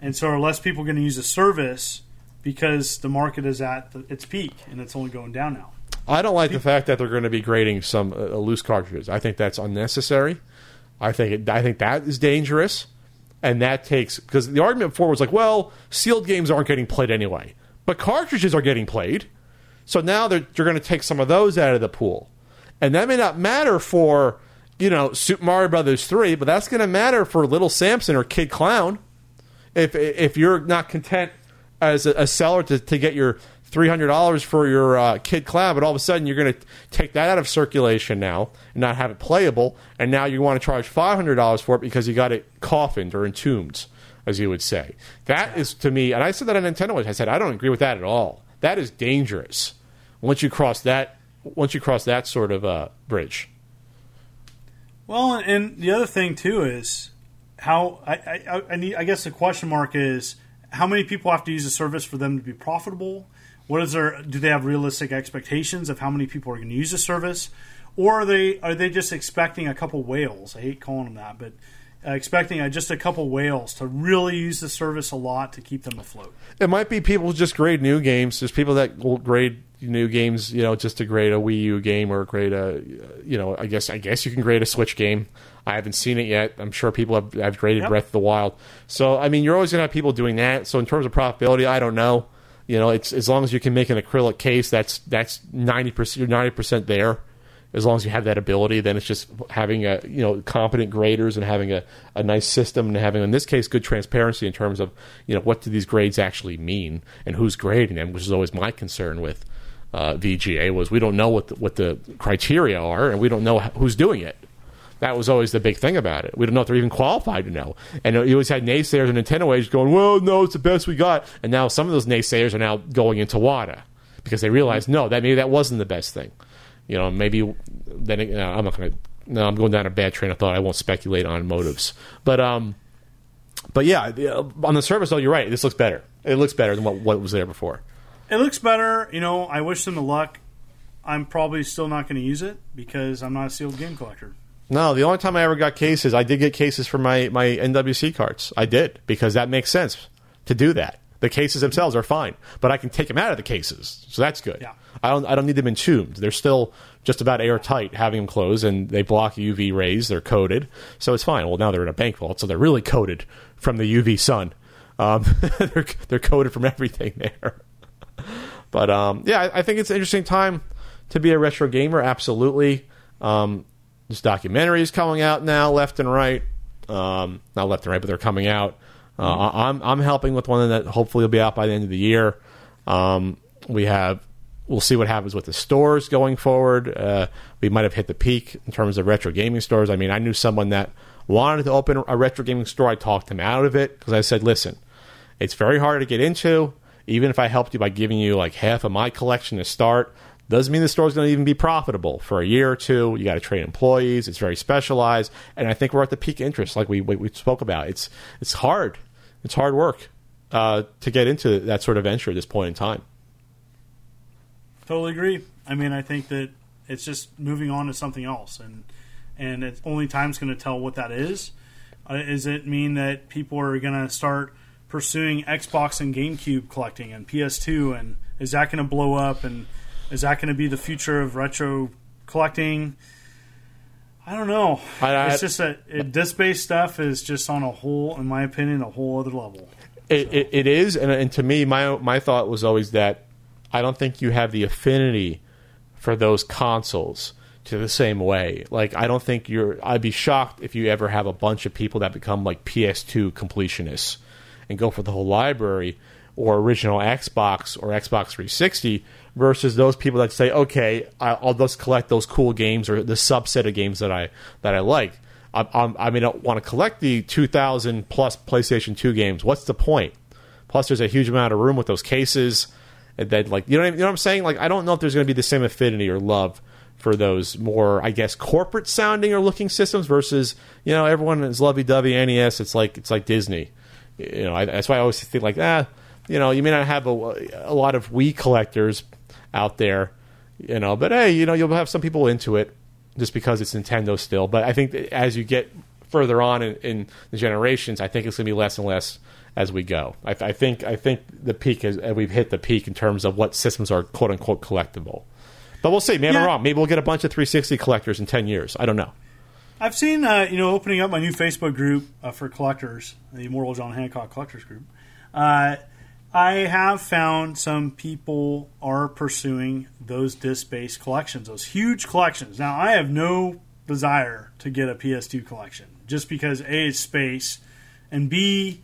and so are less people going to use the service because the market is at the, its peak and it's only going down now. I don't like the fact that they're going to be grading some uh, loose cartridges. I think that's unnecessary. I think it, I think that is dangerous, and that takes because the argument before was like, well, sealed games aren't getting played anyway, but cartridges are getting played. So now they're, they're going to take some of those out of the pool, and that may not matter for you know Super Mario Brothers three, but that's going to matter for Little Samson or Kid Clown. If if you're not content as a, a seller to, to get your three hundred dollars for your uh, Kid Clown, but all of a sudden you're going to take that out of circulation now and not have it playable, and now you want to charge five hundred dollars for it because you got it coffined or entombed, as you would say. That is to me, and I said that on Nintendo. I said I don't agree with that at all. That is dangerous. Once you cross that, once you cross that sort of uh, bridge. Well, and the other thing too is how I, I, I need. I guess the question mark is how many people have to use the service for them to be profitable. What is their? Do they have realistic expectations of how many people are going to use the service, or are they are they just expecting a couple whales? I hate calling them that, but uh, expecting uh, just a couple whales to really use the service a lot to keep them afloat. It might be people who just grade new games. There's people that will grade new games, you know, just to grade a Wii U game or grade a, you know, I guess I guess you can grade a Switch game. I haven't seen it yet. I'm sure people have, have graded Yep. Breath of the Wild. So I mean, you're always going to have people doing that. So in terms of profitability, I don't know. You know, it's as long as you can make an acrylic case, that's that's ninety percent. You're ninety percent there. As long as you have that ability, then it's just having a you know competent graders and having a, a nice system and having in this case good transparency in terms of you know what do these grades actually mean and who's grading them, which is always my concern with uh, VGA was we don't know what the, what the criteria are and we don't know who's doing it. That was always the big thing about it. We don't know if they're even qualified to know. And you always had naysayers and Nintendo going, well, no, it's the best we got. And now some of those naysayers are now going into WATA because they realize, no, that maybe that wasn't the best thing. You know, maybe then you know, I'm not going to. No, I'm going down a bad train of thought. I won't speculate on motives, but um, but yeah, uh, on the surface, though, you're right. This looks better. It looks better than what, what was there before. It looks better. You know, I wish them the luck. I'm probably still not going to use it because I'm not a sealed game collector. No, the only time I ever got cases, I did get cases for my, my NWC cards. I did because that makes sense to do that. The cases themselves are fine, but I can take them out of the cases, so that's good. Yeah. I don't I don't need them entombed. They're still just about airtight, having them closed, and they block UV rays. They're coated, so it's fine. Well, now they're in a bank vault, so they're really coated from the UV sun. Um, [LAUGHS] they're they're coated from everything there. But um, yeah, I, I think it's an interesting time to be a retro gamer. Absolutely. Um, there's documentaries coming out now, left and right. Um, not left and right, but they're coming out. Uh, I- I'm I'm helping with one that hopefully will be out by the end of the year. Um, we have we'll see what happens with the stores going forward. Uh, we might have hit the peak in terms of retro gaming stores. I mean, I knew someone that wanted to open a retro gaming store. I talked him out of it because I said, listen, it's very hard to get into. Even if I helped you by giving you like half of my collection to start, doesn't mean the store's going to even be profitable for a year or two. You got to train employees. It's very specialized, and I think we're at the peak interest, like we we, we spoke about. It's it's hard. It's hard work uh, to get into that sort of venture at this point in time. Totally agree. I mean, I think that it's just moving on to something else, and and it's only time's going to tell what that is. Uh, does it mean that people are going to start pursuing Xbox and GameCube collecting and PS2, and is that going to blow up? And is that going to be the future of retro collecting? I don't know. I- I- it's just that it, disc-based stuff is just on a whole, in my opinion, a whole other level. It, it, it is, and, and to me, my my thought was always that I don't think you have the affinity for those consoles to the same way. Like, I don't think you're. I'd be shocked if you ever have a bunch of people that become like PS2 completionists and go for the whole library or original Xbox or Xbox 360 versus those people that say, okay, I'll just collect those cool games or the subset of games that I that I like. I, mean, don't want to collect the 2,000 plus PlayStation 2 games. What's the point? Plus, there's a huge amount of room with those cases. Then, like, you know, I- you know what I'm saying? Like, I don't know if there's going to be the same affinity or love for those more, I guess, corporate sounding or looking systems versus, you know, everyone is lovey-dovey NES. It's like it's like Disney. You know, I, that's why I always think like, ah, you know, you may not have a, a lot of Wii collectors out there, you know, but hey, you know, you'll have some people into it just because it's Nintendo still. But I think as you get further on in, in the generations, I think it's going to be less and less as we go. I, I think I think the peak is we've hit the peak in terms of what systems are quote unquote collectible. But we'll see. Maybe Yeah. I'm wrong. Maybe we'll get a bunch of 360 collectors in 10 years. I don't know. I've seen, uh, you know, opening up my new Facebook group uh, for collectors, the Immortal John Hancock Collectors Group. Uh, I have found some people are pursuing those disc-based collections, those huge collections. Now, I have no desire to get a PS2 collection, just because a it's space, and b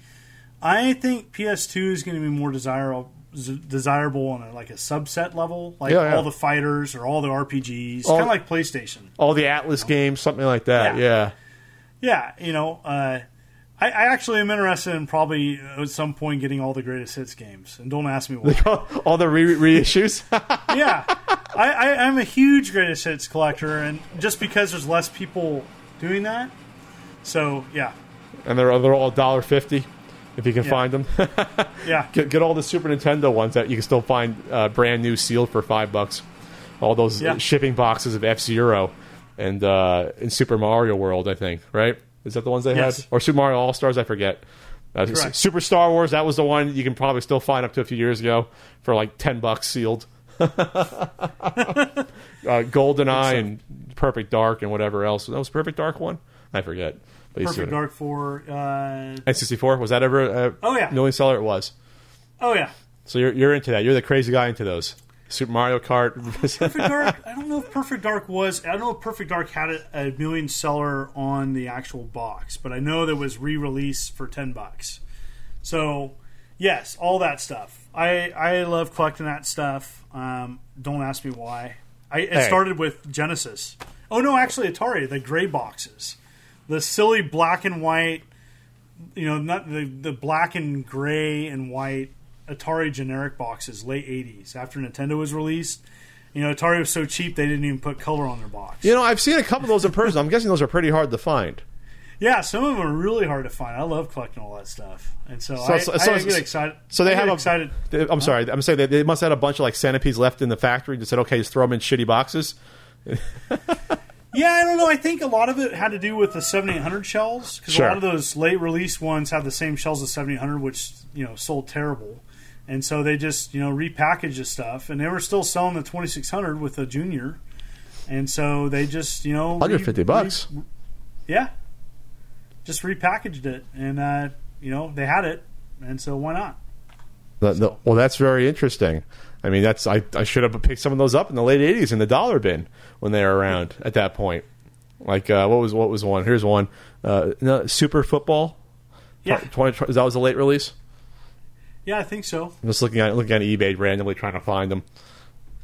I think PS2 is going to be more desirable z- desirable on a, like a subset level, like Yeah, yeah. all the fighters or all the RPGs, kind of like PlayStation. All the Atlus games, something like that. Yeah. Yeah. Yeah, you know, uh, I, I actually am interested in probably at some point getting all the greatest hits games, and don't ask me why. [LAUGHS] all the re- reissues. [LAUGHS] yeah, I, I, I'm a huge greatest hits collector, and just because there's less people doing that, so yeah, and they're they're all dollar fifty if you can Yeah. find them. [LAUGHS] yeah, get, get all the Super Nintendo ones that you can still find uh, brand new sealed for five bucks. All those Yeah. shipping boxes of F Zero and uh, in Super Mario World, I think. Right? Is that the ones they Yes. had, or Super Mario All Stars? I forget. Uh. Super Star Wars. That was the one you can probably still find up to a few years ago for like ten bucks sealed. [LAUGHS] uh, [LAUGHS] GoldenEye and Perfect Dark and whatever else. That was Perfect Dark one. I forget. But Perfect Dark Four. Uh, N64 was that ever? Uh, Oh, yeah. million seller. It was. oh yeah, So you're you're into that. You're the crazy guy into those. Super Mario Kart. Perfect Dark. I don't know if Perfect Dark was. I don't know if Perfect Dark had a, a million seller on the actual box, but I know that was re-release for ten bucks. So yes, all that stuff. I I love collecting that stuff. Um, don't ask me why. I, it Hey. started with Genesis. Oh no, actually Atari, the gray boxes, the silly black and white. You know, not the the black and gray and white Atari generic boxes, late '80s after Nintendo was released. You know, Atari was so cheap they didn't even put color on their box. you know, I've seen a couple of those in person. I'm guessing those are pretty hard to find. Yeah, some of them are really hard to find. I love collecting all that stuff, and so, So- I, so- I so- get excited. So they I have a. excited. they- I'm sorry. I'm saying they, they must have had a bunch of like centipedes left in the factory. That said, okay, just throw them in shitty boxes. [LAUGHS] Yeah, I don't know. I think a lot of it had to do with the 7800 shells because Sure. a lot of those late release ones have the same shells as 7800, which you know sold terrible, and so they just you know repackaged the stuff, and they were still selling the 2600 with a junior, and so they just you know re- 150 bucks. re- yeah, just repackaged it, and uh, you know they had it, and so why not? The, the, well, that's very interesting. I mean, that's I, I should have picked some of those up in the late '80s in the dollar bin when they were around at that point. Like uh, what was what was one? Here's one. Uh, no, Super Football. Yeah, 20, that was a late release. yeah, I think so. I'm just looking at looking at eBay randomly trying to find them.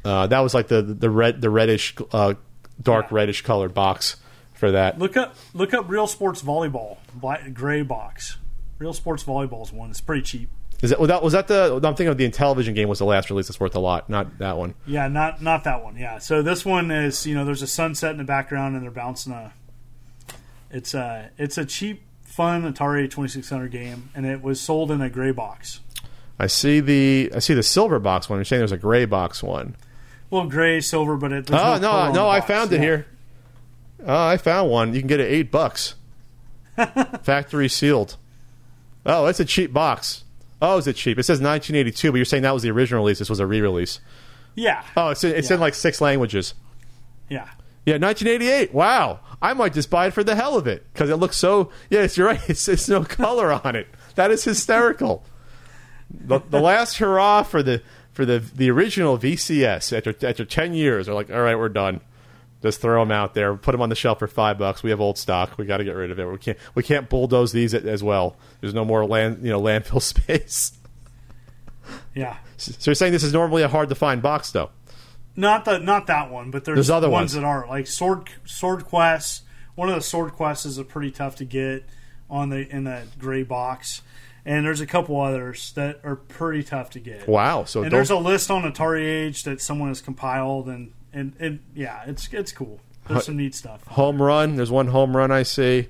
Uh, that was like the the red the reddish uh, dark Yeah. reddish colored box for that. Look up look up Real Sports Volleyball, black, gray box. Real Sports Volleyball is one. It's pretty cheap. Is that was that was that the I'm thinking of the Intellivision game was the last release that's worth a lot, not that one. Yeah, not not that one. Yeah. So this one is you know there's a sunset in the background and they're bouncing a. It's a it's a cheap fun Atari 2600 game and it was sold in a gray box. I see the I see the silver box one. You're saying there's a gray box one. Well, gray, silver, but it. Oh ah, color no, no, I box. found it Yeah. here. Oh, I found one. You can get it eight bucks. [LAUGHS] Factory sealed. Oh, it's a cheap box. Oh, is it cheap? It says 1982, but you're saying that was the original release. This was a re-release. Yeah, Oh, it's in, it's in like six languages. yeah, Yeah, 1988. Wow, I might just buy it for the hell of it because it looks so. Yes, you're right. [LAUGHS] It's, it's no color on it. That is hysterical. the, the last hurrah for the for the the original VCS after after 10 years. They're like, all right, we're done. Just throw them out there. Put them on the shelf for five bucks. We have old stock. We got to get rid of it. We can't we can't bulldoze these as well. There's no more land you know landfill [LAUGHS] space. yeah. So you're saying this is normally a hard to find box though. Not the not that one, but there's, There's other ones, ones. that are like sword sword quest. One of the sword quests is a pretty tough to get on the in that gray box, and there's a couple others that are pretty tough to get. Wow. So and there's a list on AtariAge that someone has compiled, and and, and yeah, it's it's cool. There's some neat stuff. home run. There's one home run I see.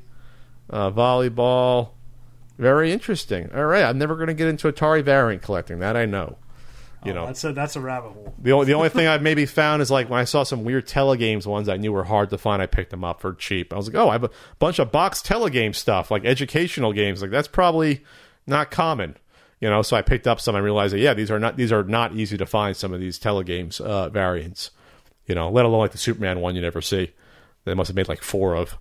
Uh, volleyball. Very interesting. All right, I'm never going to get into Atari variant collecting. That I know. You Oh, know, that's a that's a rabbit hole. the only the only thing I've maybe found is like when I saw some weird telegames ones I knew were hard to find. I picked them up for cheap. I was like, oh, I have a bunch of box telegame stuff, like educational games. Like that's probably not common. You know, so I picked up some. I realized that yeah, these are not these are not easy to find. Some of these telegames uh, variants. You know, let alone like the Superman one you never see. They must have made like four of.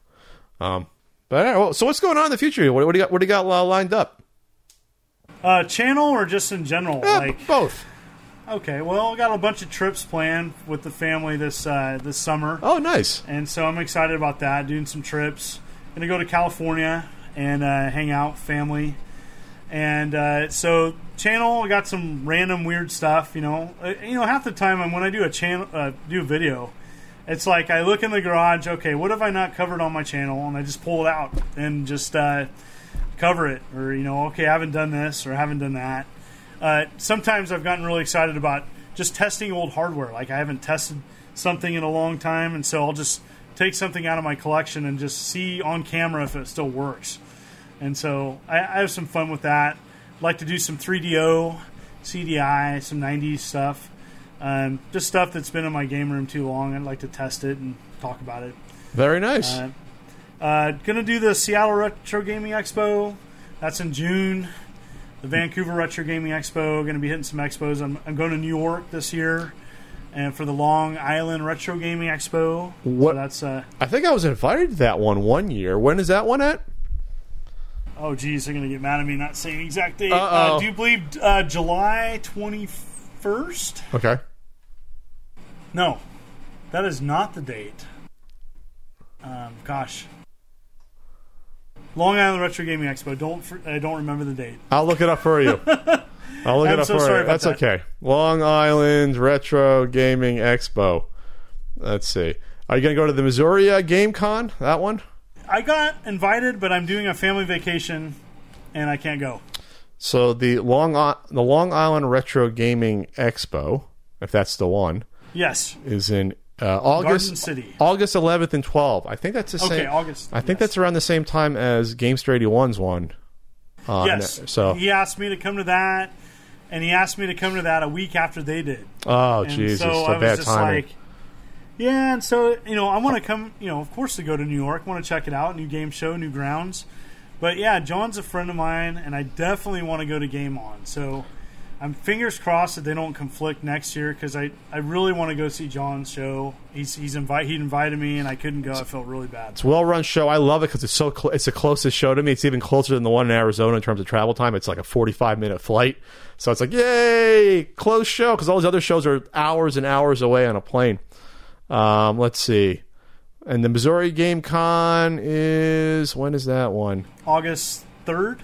Um, but right, well, so what's going on in the future? What, what do you got? What do you got uh, lined up? Uh, channel or just in general? Eh, like both. okay, well, I got a bunch of trips planned with the family this uh, this summer. Oh, nice. and so I'm excited about that. Doing some trips. Gonna go to California and uh, hang out, family. And uh, so channel. I got some random weird stuff. You know, Uh, you know, half the time I'm when I do a channel, uh, do a video, it's like I look in the garage. Okay, what have I not covered on my channel? And I just pull it out and just uh, cover it. Or you know, okay, I haven't done this or I haven't done that. Uh, sometimes I've gotten really excited about just testing old hardware. Like I haven't tested something in a long time, and so I'll just take something out of my collection and just see on camera if it still works. And so I, I have some fun with that. Like to do some 3DO, CDI, some 90s stuff. Um, just stuff that's been in my game room too long. I'd like to test it and talk about it. Very nice. Uh, uh, gonna do the Seattle Retro Gaming Expo. That's in June. The Vancouver Retro Gaming Expo. Gonna be hitting some expos. I'm, I'm going to New York this year, and for the Long Island Retro Gaming Expo. What- So that's uh, I think I was invited to that one one year. When is that one at? Oh geez, they're gonna get mad at me not saying exact date. Uh, do you believe uh, July 21st? Okay. No, that is not the date. Um, gosh. Long Island Retro Gaming Expo. Don't I don't remember the date. I'll look it up for you. [LAUGHS] I'll look I'm it up so for you. That's that. okay. Long Island Retro Gaming Expo. Let's see. Are you going to go to the Missouri uh, Game Con? That one? I got invited, but I'm doing a family vacation, and I can't go. So the Long I- the Long Island Retro Gaming Expo, if that's the one, Yes, is in uh, August Garden City. August 11th and 12th. I think that's the Okay, same. August. I think yes. that's around the same time as Gamester 81's one. Uh, yes. So he asked me to come to that, and he asked me to come to that a week after they did. oh Jesus, so so I was bad just timing. like, yeah, and so you know, I want to come. You know, of course, to go to New York, want to check it out, new game show, new grounds. But yeah, John's a friend of mine, and I definitely want to go to Game On. So I'm fingers crossed that they don't conflict next year because I, I really want to go see John's show. He's he's invite he invited me, and I couldn't go. I felt really bad. It's a well run show. I love it because it's so cl- it's the closest show to me. It's even closer than the one in Arizona in terms of travel time. It's like a forty five minute flight, so it's like yay, close show because all these other shows are hours and hours away on a plane. Um, let's see, and the Missouri Game Con is when is that one? August third.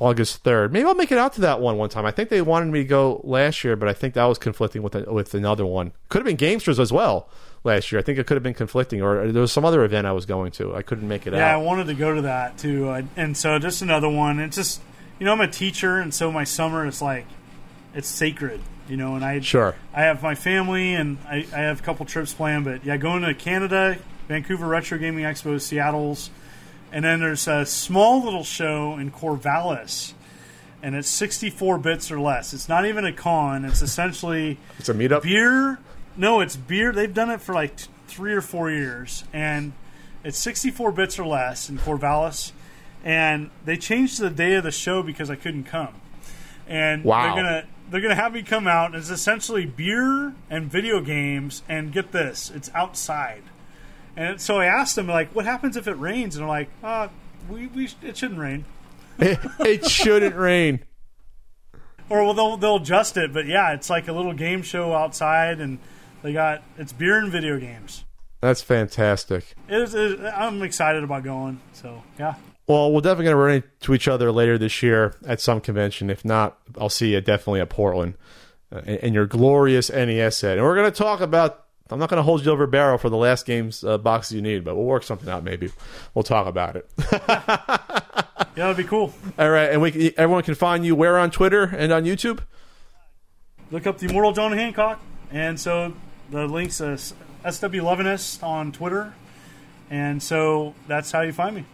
August third. Maybe I'll make it out to that one one time. I think they wanted me to go last year, but I think that was conflicting with with another one. Could have been Gamesters as well last year. I think it could have been conflicting, or there was some other event I was going to. I couldn't make it out. Yeah, I wanted to go to that too, I, and so just another one. It's just you know I'm a teacher, and so my summer is like it's sacred, you know. And I Sure. I have my family, and I, I have a couple trips planned. But yeah, going to Canada, Vancouver Retro Gaming Expo, Seattle's, and then there's a small little show in Corvallis, and it's 64 bits or less. It's not even a con. It's essentially [LAUGHS] It's a meetup. beer. No, it's beer. They've done it for like t- three or four years, and it's 64 bits or less in Corvallis. And they changed the day of the show because I couldn't come. And Wow. they're gonna they're gonna have me come out. And it's essentially beer and video games. And get this, it's outside. And so I asked them like, "What happens if it rains?" And they're like, "Uh, we, we it shouldn't rain." it shouldn't [LAUGHS] rain. Or well, they'll they'll adjust it. But yeah, it's like a little game show outside, and they got it's beer and video games. That's fantastic. It is, it, I'm excited about going. So yeah, Well, we're definitely going to run into each other later this year at some convention. If not, I'll see you definitely at Portland uh, in, in your glorious NES set. And we're going to talk about. I'm not going to hold you over a barrel for the last game's uh, boxes you need, but we'll work something out. Maybe we'll talk about it. [LAUGHS] yeah, that'd be cool. All right, and we everyone can find you where on Twitter and on YouTube. Look up the Immortal John Hancock, and so the links uh, SW11ist on Twitter, and so that's how you find me.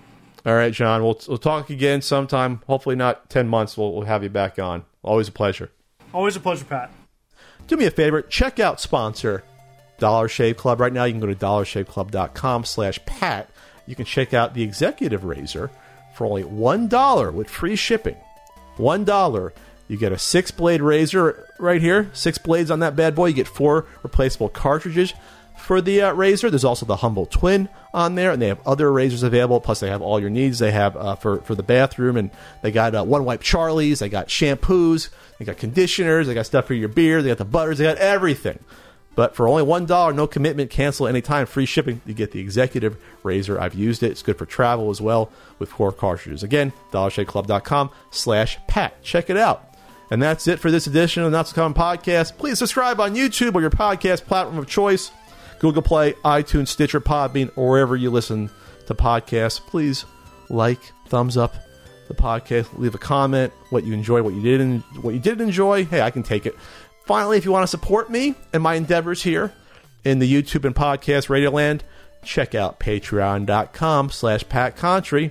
All right, John. We'll we'll talk again sometime. Hopefully, not ten months. We'll, we'll have you back on. Always a pleasure. Always a pleasure, Pat. do me a favor check out sponsor dollar shave club right now you can go to dollarshaveclub.com slash pat you can check out the executive razor for only one dollar with free shipping one dollar you get a six blade razor right here six blades on that bad boy you get four replaceable cartridges for the uh, razor. There's also the humble twin on there and they have other razors available. Plus they have all your needs. They have uh, for, for the bathroom and they got uh, one wipe charlies. They got shampoos. They got conditioners. They got stuff for your beard. They got the butters. They got everything. But for only one dollar, no commitment, cancel anytime, free shipping, you get the executive razor. I've used it. It's good for travel as well with four cartridges. Again, dollarshaveclub.com slash pat. Check it out. And that's it for this edition of the Not So Common Podcast. Please subscribe on YouTube or your podcast platform of choice Google Play, iTunes, Stitcher, Podbean, or wherever you listen to podcasts. Please like, thumbs up the podcast, leave a comment, what you enjoy, what you didn't, what you didn't enjoy. Hey, I can take it. Finally, if you want to support me and my endeavors here in the YouTube and podcast radio land, check out patreon.com slash Pat Contri.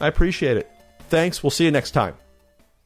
I appreciate it. Thanks. We'll see you next time.